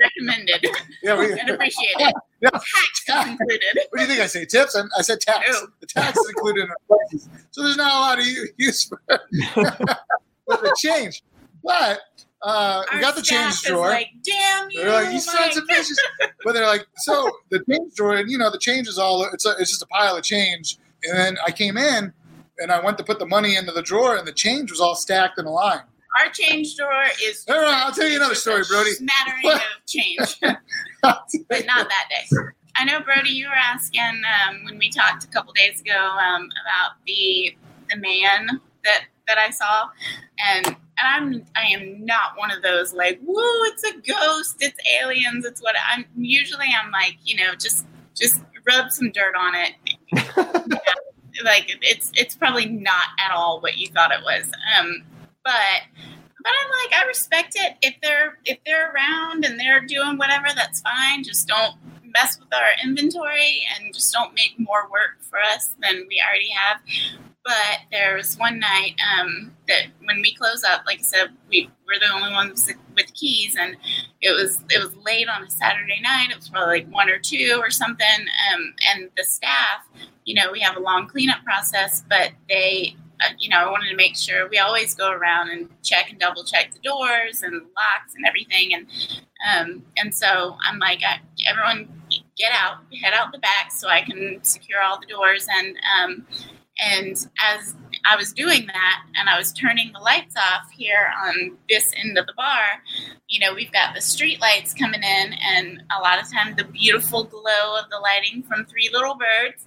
[SPEAKER 6] recommended
[SPEAKER 5] Yeah, we,
[SPEAKER 6] and appreciated.
[SPEAKER 5] Yeah.
[SPEAKER 6] Tax is included.
[SPEAKER 5] What do you think I say? Tips? I, I said tax. The tax is included in our prices, so there's not a lot of use for, *laughs* for the change. But uh, we got the change drawer.
[SPEAKER 6] Like, damn you!
[SPEAKER 5] They're like, you sons of
[SPEAKER 6] Mike."
[SPEAKER 5] bitches. But they're like, so the change drawer, and you know, the change is all, it's, a, it's just a pile of change. And then I came in and I went to put the money into the drawer, and the change was all stacked in a line.
[SPEAKER 6] Our change drawer is.
[SPEAKER 5] No, no, I'll tell you another story, Brody.
[SPEAKER 6] Smattering of change, *laughs* but not that day. I know, Brody. You were asking um, when we talked a couple days ago um, about the the man that that I saw, and and I'm I am not one of those like, whoa, it's a ghost, it's aliens, it's what I'm. Usually, I'm like, you know, just just rub some dirt on it. *laughs* Yeah, like it's it's probably not at all what you thought it was. Um, but but I'm like, I respect it. If they're if they're around and they're doing whatever, that's fine. Just don't mess with our inventory and just don't make more work for us than we already have. But there was one night um, that when we close up, like I said, we we're the only ones with keys, and it was it was late on a Saturday night. It was probably like one or two or something. Um, and the staff, you know, we have a long cleanup process, but they you know, I wanted to make sure we always go around and check and double check the doors and locks and everything. And um, and so I'm like, I, everyone get out, head out the back so I can secure all the doors. And um, and as I was doing that, and I was turning the lights off here on this end of the bar, you know, we've got the street lights coming in, and a lot of time the beautiful glow of the lighting from Three Little Birds.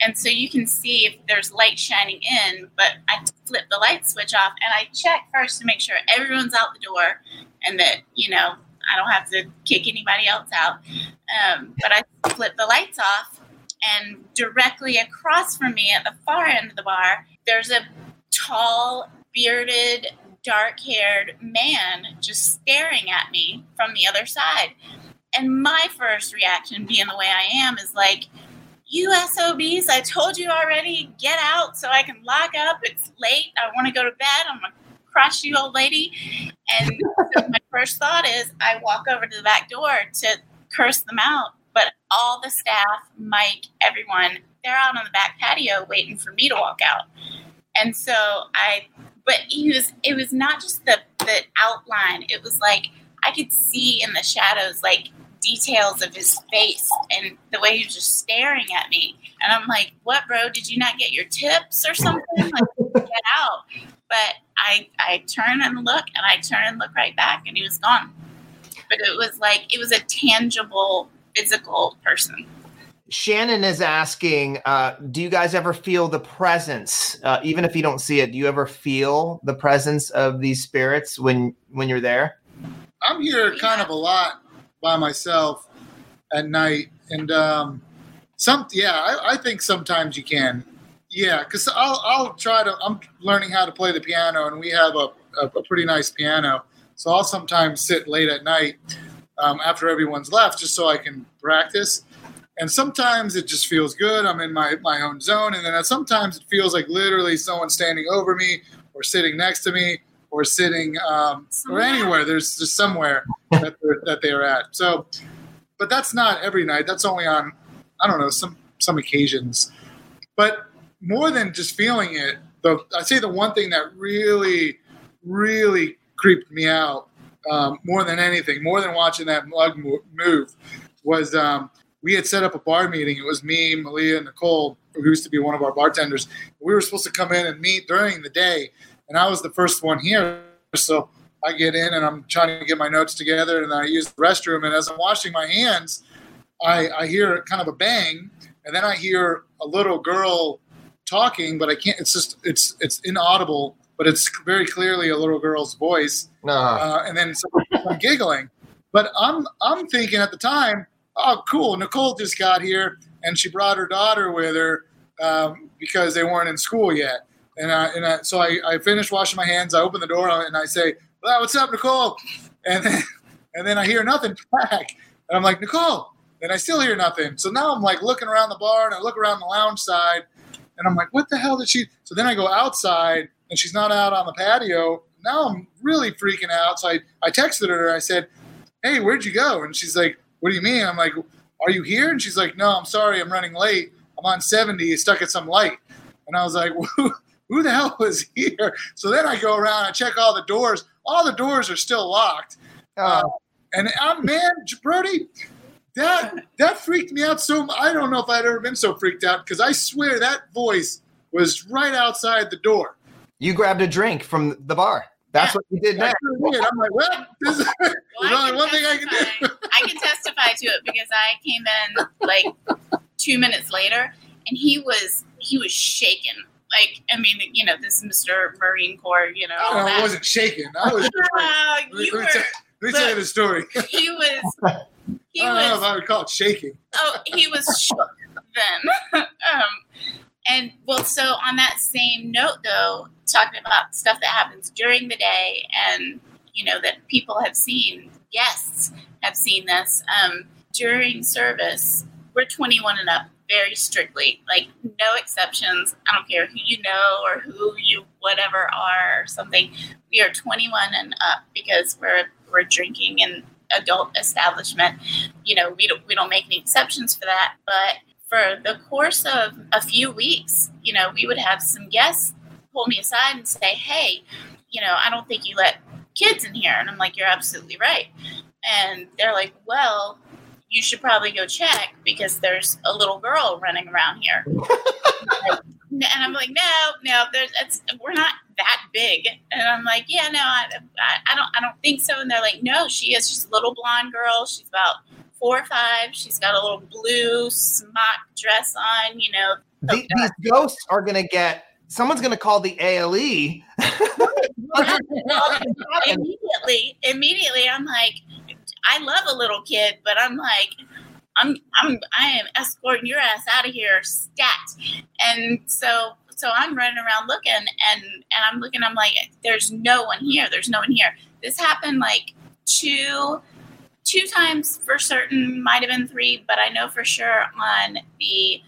[SPEAKER 6] And so you can see if there's light shining in but i flip the light switch off and i check first to make sure everyone's out the door and that you know i don't have to kick anybody else out. Um, but i flip the lights off and directly across from me at the far end of the bar there's a tall bearded dark haired man just staring at me from the other side and my first reaction being the way i am is like you SOBs, I told you already, get out so I can lock up. It's late. I want to go to bed. I'm going to crush you, old lady. And so my *laughs* first thought is I walk over to the back door to curse them out. But all the staff, Mike, everyone, they're out on the back patio waiting for me to walk out. And so I, but he was, it was not just the, the outline. It was like I could see in the shadows, like details of his face and the way he was just staring at me. And I'm like, what, bro? Did you not get your tips or something? Like, *laughs* get out. But I, I turn and look and I turn and look right back and he was gone. But it was like, it was a tangible, physical person.
[SPEAKER 1] Shannon is asking, uh, do you guys ever feel the presence, uh, even if you don't see it? Do you ever feel the presence of these spirits when when you're there?
[SPEAKER 5] I'm here kind of a lot by myself at night, and um, some yeah, I, I think sometimes you can, yeah, because I'll I'll try to. I'm learning how to play the piano, and we have a a, a pretty nice piano, so I'll sometimes sit late at night um, after everyone's left, just so I can practice. And sometimes it just feels good. I'm in my, my own zone. And then sometimes it feels like literally someone standing over me or sitting next to me or sitting um, or anywhere. There's just somewhere that they're, that they're at. So, but that's not every night. That's only on, I don't know, some, some occasions. But more than just feeling it, the, I'd say the one thing that really, really creeped me out um, more than anything, more than watching that mug move, was um, we had set up a bar meeting. It was me, Malia, and Nicole, who used to be one of our bartenders. We were supposed to come in and meet during the day, and I was the first one here. So I get in and I'm trying to get my notes together, and I use the restroom. And as I'm washing my hands, I, I hear kind of a bang, and then I hear a little girl talking, but I can't. It's just it's it's inaudible, but it's very clearly a little girl's voice. Uh, and then someone giggling. But I'm I'm thinking at the time, oh, cool. Nicole just got here, and she brought her daughter with her um, because they weren't in school yet. And I, and I, so I, I finished washing my hands. I open the door and I say, well, "What's up, Nicole?" And then *laughs* and then I hear nothing back. And I'm like, Nicole. And I still hear nothing. So now I'm like looking around the bar and I look around the lounge side and I'm like, what the hell did she? So then I go outside and she's not out on the patio. Now I'm really freaking out. So I, I texted her. And I said, hey, where'd you go? And she's like, what do you mean? I'm like, are you here? And she's like, no, I'm sorry. I'm running late. I'm on 70, stuck at some light. And I was like, *laughs* who who the hell was here? So then I go around I check all the doors. All the doors are still locked. Uh, and I'm, man, Brody, that that freaked me out so I don't know if I'd ever been so freaked out because I swear that voice was right outside the door.
[SPEAKER 1] You grabbed a drink from the bar. That's what you did
[SPEAKER 5] I
[SPEAKER 1] next.
[SPEAKER 5] sure did. I'm like, well, *laughs* this is, *laughs* there's only one thing I can do.
[SPEAKER 6] I can testify to it because I came in like two minutes later, and he was he was shaking. Like I mean, you know, this Mister Marine Corps, you know.
[SPEAKER 5] Oh, I wasn't shaking. I was *laughs* just like, let me,
[SPEAKER 6] you
[SPEAKER 5] let me tell, let me tell you the story.
[SPEAKER 6] he was he
[SPEAKER 5] I don't know
[SPEAKER 6] was
[SPEAKER 5] if I would call it shaking.
[SPEAKER 6] oh he was shook then um and well so on that same note though talking about stuff that happens during the day and you know that people have seen guests have seen this um during service we're 21 and up very strictly like no exceptions. I don't care who you know or who you whatever are or something we are 21 and up because we're we're drinking in adult establishment. You know we don't we don't make any exceptions for that but for the course of a few weeks you know we would have some guests pull me aside and say hey you know i don't think you let kids in here. And i'm like you're absolutely right. And they're like well you should probably go check because there's a little girl running around here. *laughs* And i'm like no no there's we're not that big. And i'm like yeah no I, I, I don't i don't think so. And they're like no she is just a little blonde girl. She's about four or five. She's got a little blue smock dress on you know
[SPEAKER 1] The- these ghosts are going to get. Someone's going to call the. ALE. *laughs*
[SPEAKER 6] Immediately, immediately, I'm like, I love a little kid, but I'm like, I'm, I'm, I am escorting your ass out of here, stat. And so, so I'm running around looking, and and I'm looking. I'm like, there's no one here. There's no one here. This happened like two, two times for certain. Might have been three, but I know for sure on the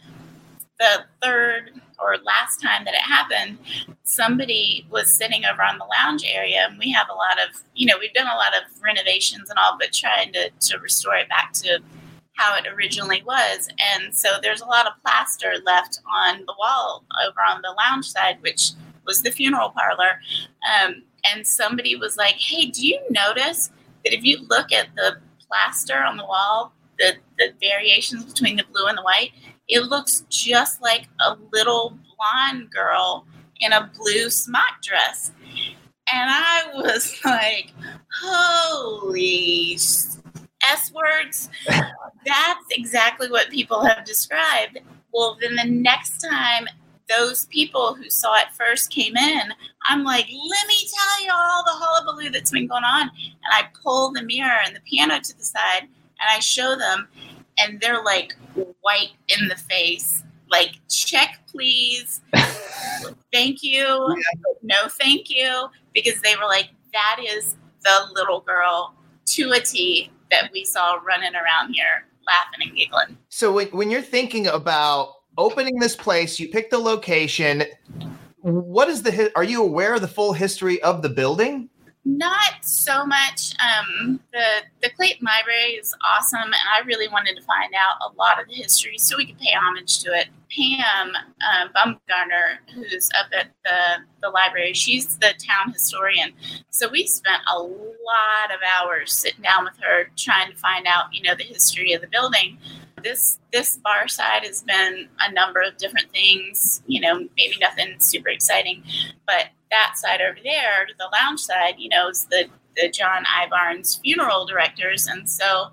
[SPEAKER 6] the third or last time that it happened, somebody was sitting over on the lounge area, and we have a lot of, you know, we've done a lot of renovations and all, but trying to, to restore it back to how it originally was. And so there's a lot of plaster left on the wall over on the lounge side, which was the funeral parlor. Um, and somebody was like, hey, do you notice that if you look at the plaster on the wall, the, the variations between the blue and the white, it looks just like a little blonde girl in a blue smock dress. And I was *laughs* like, holy S words. That's exactly what people have described. Well, then the next time those people who saw it first came in, I'm like, let me tell you all the hullabaloo that's been going on. And I pull the mirror and the piano to the side and I show them, and they're like white in the face, like, check, please. thank you. No, thank you. Because they were like, that is the little girl to a T that we saw running around here laughing and giggling.
[SPEAKER 1] So when, when you're thinking about opening this place, you pick the location. What is the? Are you aware of the full history of the building?
[SPEAKER 6] Not so much. Um, the the Clayton Library is awesome, and I really wanted to find out a lot of the history so we could pay homage to it. Pam uh, Bumgarner, who's up at the the library, she's the town historian. So we spent a lot of hours sitting down with her trying to find out, you know, the history of the building. This this bar side has been a number of different things, you know, maybe nothing super exciting, but that side over there, the lounge side, you know, is the the John I. Barnes funeral directors, and so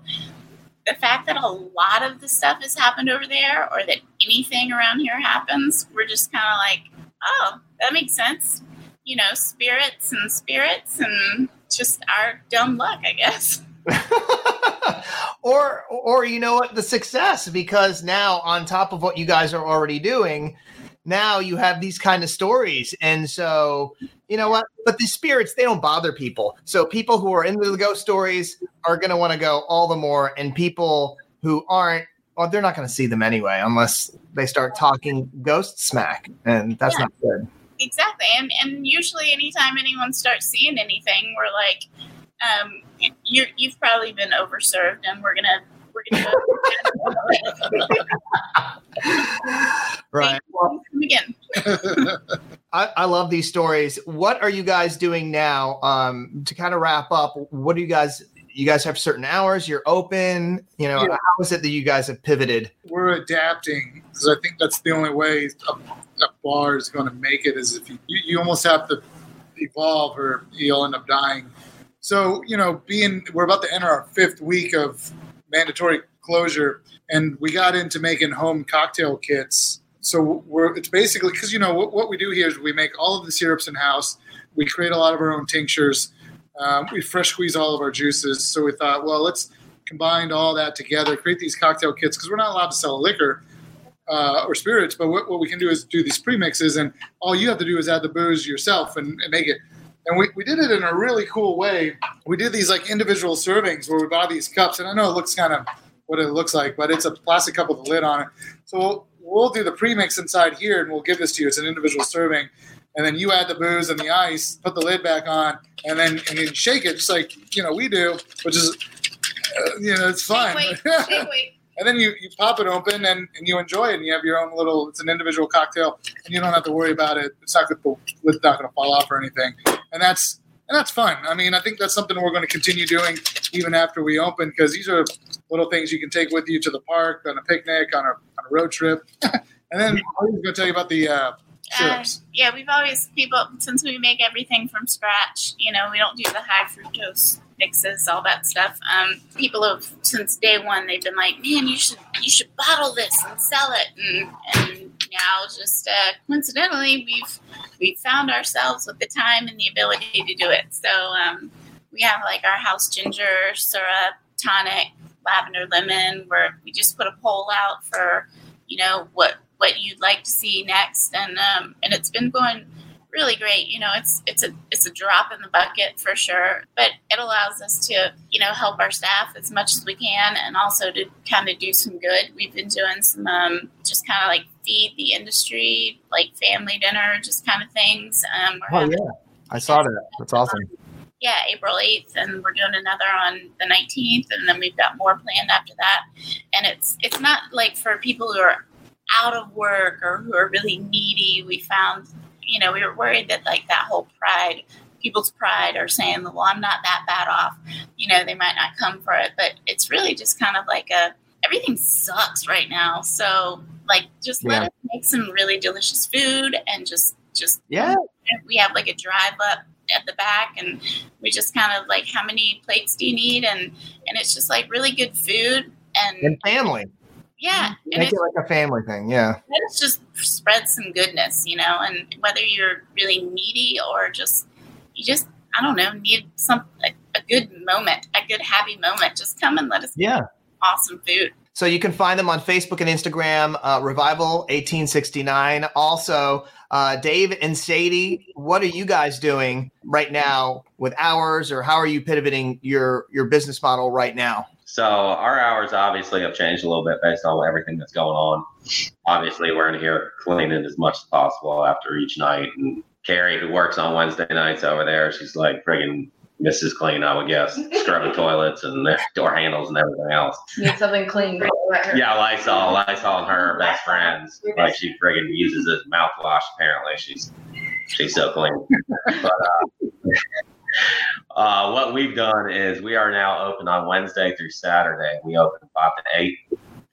[SPEAKER 6] the fact that a lot of the stuff has happened over there, or that anything around here happens, we're just kind of like, oh, that makes sense. You know, spirits and spirits, and just our dumb luck, I guess. *laughs* *laughs*
[SPEAKER 1] or or you know what the success because now on top of what you guys are already doing now you have these kind of stories. And so you know what? But the spirits they don't bother people. So people who are into the ghost stories are going to want to go all the more. And people who aren't well they're not going to see them anyway unless they start talking ghost smack. And that's
[SPEAKER 6] Yeah.
[SPEAKER 1] not good.
[SPEAKER 6] Exactly, and and usually anytime anyone starts seeing anything, we're like, um, you you've probably been overserved, and we're gonna we're *laughs* gonna
[SPEAKER 1] right
[SPEAKER 6] come again. *laughs*
[SPEAKER 1] I, I love these stories. What are you guys doing now? Um, to kind of wrap up, what do you guys? You guys have certain hours. You're open. You know,
[SPEAKER 5] Yeah.
[SPEAKER 1] how is it that you guys have pivoted?
[SPEAKER 5] We're adapting because I think that's the only way a, a bar is going to make it. Is if you, you, you almost have to evolve or you'll end up dying. So you know, being we're about to enter our fifth week of mandatory closure, and we got into making home cocktail kits. So we're it's basically because you know what, what we do here is we make all of the syrups in house. We create a lot of our own tinctures. Um, we fresh squeeze all of our juices. So we thought, well, let's combine all that together, create these cocktail kits because we're not allowed to sell liquor uh, or spirits. But what, what we can do is do these premixes, and all you have to do is add the booze yourself and, and make it. And we, we did it in a really cool way. We did these like individual servings where we buy these cups, and I know it looks kind of what it looks like, but it's a plastic cup with a lid on it. So we'll, we'll do the premix inside here, and we'll give this to you. It's an individual serving, and then you add the booze and the ice, put the lid back on, and then and then shake it just like you know we do, which is uh, you know it's fun. *laughs*
[SPEAKER 6] Wait, wait.
[SPEAKER 5] and then you, you pop it open and, and you enjoy it and you have your own little it's an individual cocktail and you don't have to worry about it it's not to it's not going to fall off or anything and that's and that's fun i mean i think that's something we're going to continue doing even after we open because these are little things you can take with you to the park on a picnic on a, on a road trip *laughs* and then i was going to tell you about the uh,
[SPEAKER 6] Uh, yeah, we've always people since we make everything from scratch. You know, we don't do the high fructose mixes, all that stuff. Um, people have since day one they've been like, "Man, you should you should bottle this and sell it." And and now just uh, coincidentally, we've we've found ourselves with the time and the ability to do it. So um, we have like our house ginger syrup, tonic, lavender lemon. Where we just put a poll out for you know what what you'd like to see next, and um, and it's been going really great. You know, it's it's a it's a drop in the bucket for sure, but it allows us to you know help our staff as much as we can, and also to kind of do some good. We've been doing some um, just kind of like feed the industry, like family dinner, just kind of things. Um,
[SPEAKER 1] Oh
[SPEAKER 6] having-
[SPEAKER 1] yeah, I saw that. That's awesome.
[SPEAKER 6] yeah, April 8th, and we're doing another on the 19th, and then we've got more planned after that. And it's it's not like for people who are out of work or who are really needy. We found, you know, we were worried that like that whole pride, people's pride, are saying, well, I'm not that bad off. You know, they might not come for it, but it's really just kind of like a everything sucks right now. So like, just let us make some really delicious food and just just
[SPEAKER 1] Yeah.
[SPEAKER 6] we have like a drive up at the back and we just kind of like how many plates do you need and and it's just like really good food and
[SPEAKER 1] And family.
[SPEAKER 6] Yeah
[SPEAKER 1] Make
[SPEAKER 6] it's,
[SPEAKER 1] it like a family thing. Yeah.
[SPEAKER 6] it's just spread some goodness you know and whether you're really needy or just you just i don't know need some a, a good moment a good happy moment just come and let us
[SPEAKER 1] Yeah.
[SPEAKER 6] awesome food
[SPEAKER 1] So you can find them on Facebook and Instagram, uh, Revival 1869. Also, uh, Dave and Sadie, what are you guys doing right now with hours, or how are you pivoting your your business model right now?
[SPEAKER 2] So our hours obviously have changed a little bit based on everything that's going on. Obviously, we're in here cleaning as much as possible after each night. And Carrie, who works on Wednesday nights over there, she's like friggin' Mrs. Clean, I would guess, *laughs* scrubbing toilets and the door handles and everything else.
[SPEAKER 3] Need something clean.
[SPEAKER 2] Yeah, Lysol, Lysol and her are best friends. Like she friggin' uses it mouthwash. Apparently, she's she's so clean. But uh, uh, what we've done is we are now open on Wednesday through Saturday. We open five to eight,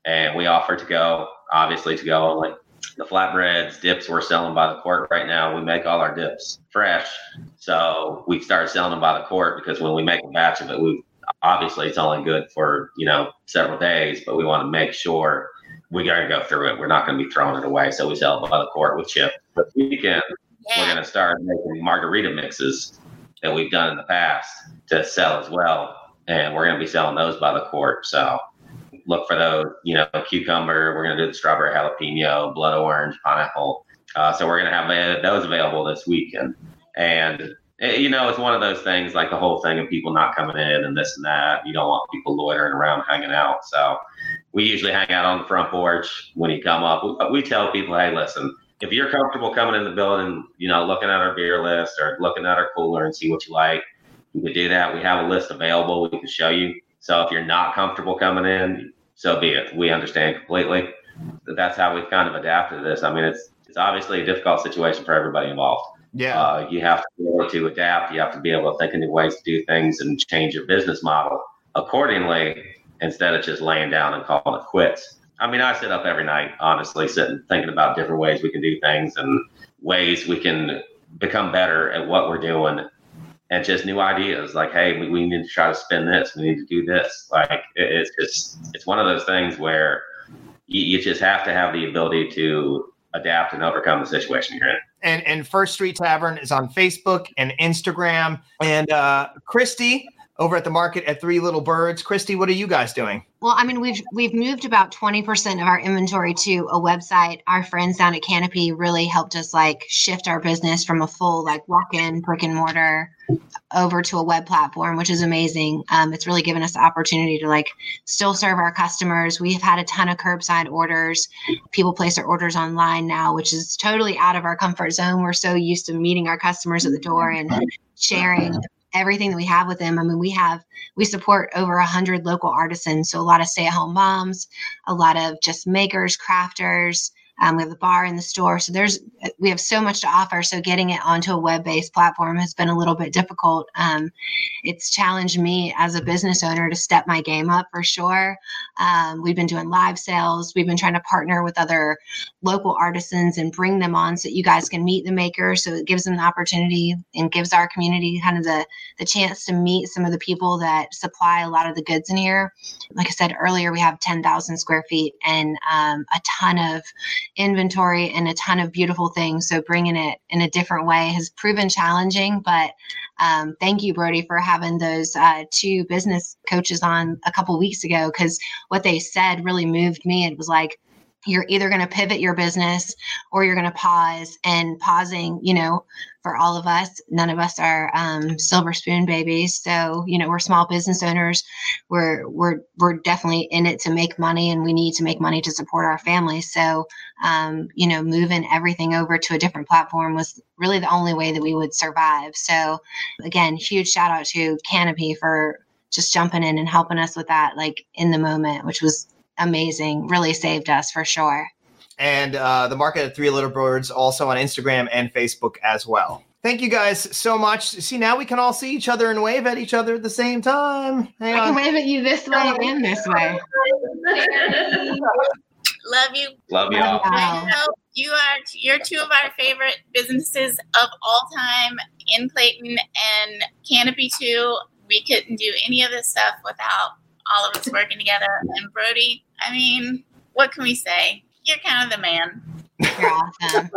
[SPEAKER 2] and we offer to go. Obviously, to go only. The flatbreads, dips we're selling by the quart right now. We make all our dips fresh, so we started selling them by the quart because when we make a batch of it, we obviously it's only good for you know several days, but we want to make sure we got to go through it. We're not going to be throwing it away, so we sell it by the quart with chip. But weekend, we're going to start making margarita mixes that we've done in the past to sell as well, and we're going to be selling those by the quart. So look for those. You know, cucumber. We're going to do the strawberry jalapeno, blood orange, pineapple. Uh, so we're going to have those available this weekend, and eh, you know, it's one of those things like the whole thing of people not coming in and this and that. You don't want people loitering around hanging out. So we usually hang out on the front porch when you come up. We, we tell people, hey, listen, if you're comfortable coming in the building, you know, looking at our beer list or looking at our cooler and see what you like, you can do that. We have a list available. We can show you. So if you're not comfortable coming in, so be it. We understand completely. That's how we've kind of adapted to this. I mean, it's it's obviously a difficult situation for everybody involved.
[SPEAKER 1] Yeah.
[SPEAKER 2] Uh, you have to be able to adapt. You have to be able to think of new ways to do things and change your business model accordingly instead of just laying down and calling it quits. I mean, I sit up every night, honestly, sitting thinking about different ways we can do things and ways we can become better at what we're doing and just new ideas like, hey, we, we need to try to spin this. We need to do this. Like, it, it's just, it's one of those things where you, you just have to have the ability to adapt and overcome the situation you're in.
[SPEAKER 1] and and First Street Tavern is on Facebook and Instagram. And uh, Christy over at the market at Three Little Birds. Christy, what are you guys doing?
[SPEAKER 4] Well, I mean, we've we've moved about twenty percent of our inventory to a website. Our friends down at Canopy really helped us like shift our business from a full like walk-in brick and mortar over to a web platform, which is amazing. Um, it's really given us the opportunity to like still serve our customers. We've had a ton of curbside orders. People place their orders online now, which is totally out of our comfort zone. We're so used to meeting our customers at the door and sharing everything that we have with them. I mean, we have we support over a hundred local artisans, so a lot of stay-at-home moms, a lot of just makers, crafters. Um, we have the bar in the store, so there's we have so much to offer. So getting it onto a web-based platform has been a little bit difficult. Um, it's challenged me as a business owner to step my game up for sure. Um, we've been doing live sales. We've been trying to partner with other local artisans and bring them on so that you guys can meet the makers. So it gives them the opportunity and gives our community kind of the the chance to meet some of the people that supply a lot of the goods in here. Like I said earlier, we have 10,000 square feet and um, a ton of inventory and a ton of beautiful things. So bringing it in a different way has proven challenging. But um, thank you, Brody, for having those uh, two business coaches on a couple weeks ago because what they said really moved me. It was like, you're either going to pivot your business or you're going to pause. And pausing you know for all of us none of us are um, silver spoon babies. So you know we're small business owners. We're we're we're definitely in it to make money and we need to make money to support our families so um, you know moving everything over to a different platform was really the only way that we would survive. So again huge shout out to canopy for just jumping in and helping us with that like in the moment which was amazing really saved us for sure
[SPEAKER 1] And uh, the market at Three Little Birds also on Instagram and Facebook as well. Thank you guys so much. See, now we can all see each other and wave at each other at the same time. Hang
[SPEAKER 4] i can
[SPEAKER 1] on.
[SPEAKER 4] wave at you this way and this way *laughs*
[SPEAKER 6] Love you.
[SPEAKER 2] Love y'all.
[SPEAKER 6] I know you are you're two of our favorite businesses of all time in Clayton and Canopy too. We couldn't do any of this stuff without all of us working together. And Brody, I mean, what can we say? You're kind of the man.
[SPEAKER 4] you're awesome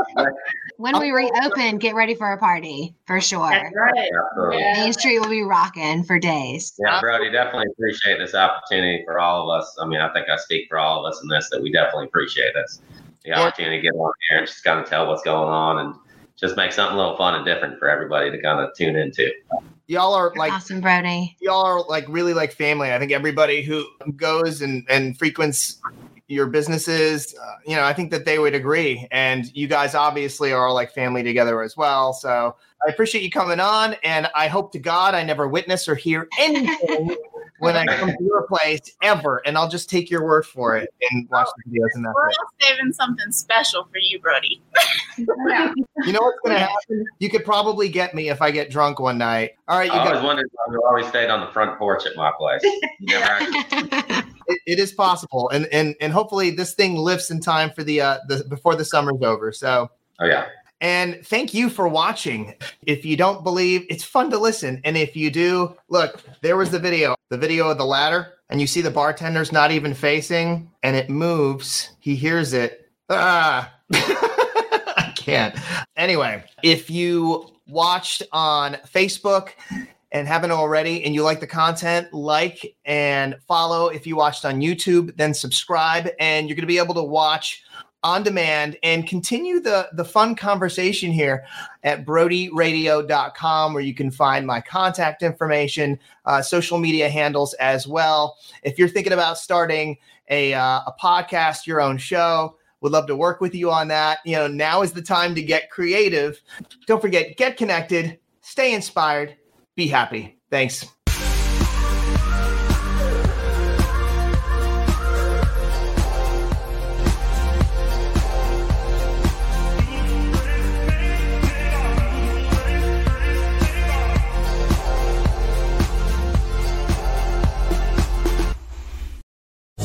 [SPEAKER 4] when we reopen get ready for a party for sure
[SPEAKER 3] right.
[SPEAKER 2] Absolutely.
[SPEAKER 4] main street will be rocking for days
[SPEAKER 2] Yeah, Brody, definitely appreciate this opportunity for all of us. I mean, I think I speak for all of us in this that we definitely appreciate this. The opportunity to get on here and just kind of tell what's going on and just make something a little fun and different for everybody to kind of tune into.
[SPEAKER 1] Y'all are
[SPEAKER 4] You're
[SPEAKER 1] like
[SPEAKER 4] awesome brody
[SPEAKER 1] y'all are like really like family. I think everybody who goes and and frequents your businesses, uh, you know, I think that they would agree. And you guys obviously are like family together as well. So I appreciate you coming on. And I hope to God I never witness or hear *laughs* anything when I come to your place ever. And I'll just take your word for it and watch the videos and
[SPEAKER 6] We're
[SPEAKER 1] that's
[SPEAKER 6] all saving something special for you, Brody.
[SPEAKER 3] Yeah.
[SPEAKER 1] You know what's going to happen? You could probably get me if I get drunk one night. All right, you
[SPEAKER 2] I always
[SPEAKER 1] guys.
[SPEAKER 2] wondered why we always stayed on the front porch at my place. You never *laughs*
[SPEAKER 1] It, it is possible. And, and, and hopefully this thing lifts in time for the, uh, the, before the summer's over. So,
[SPEAKER 2] oh yeah.
[SPEAKER 1] And thank you for watching. If you don't believe, it's fun to listen. And if you do, look, there was the video, the video of the ladder, and you see the bartender's not even facing and it moves. He hears it. Ah, *laughs* I can't. Anyway, if you watched on Facebook and haven't already and you like the content, like and follow. If you watched on YouTube, then subscribe and you're going to be able to watch on demand and continue the the fun conversation here at brodyradio.com where you can find my contact information uh, social media handles as well. If you're thinking about starting a, uh, a podcast your own show would love to work with you on that. You know now is the time to get creative. Don't forget get connected stay inspired be happy. Thanks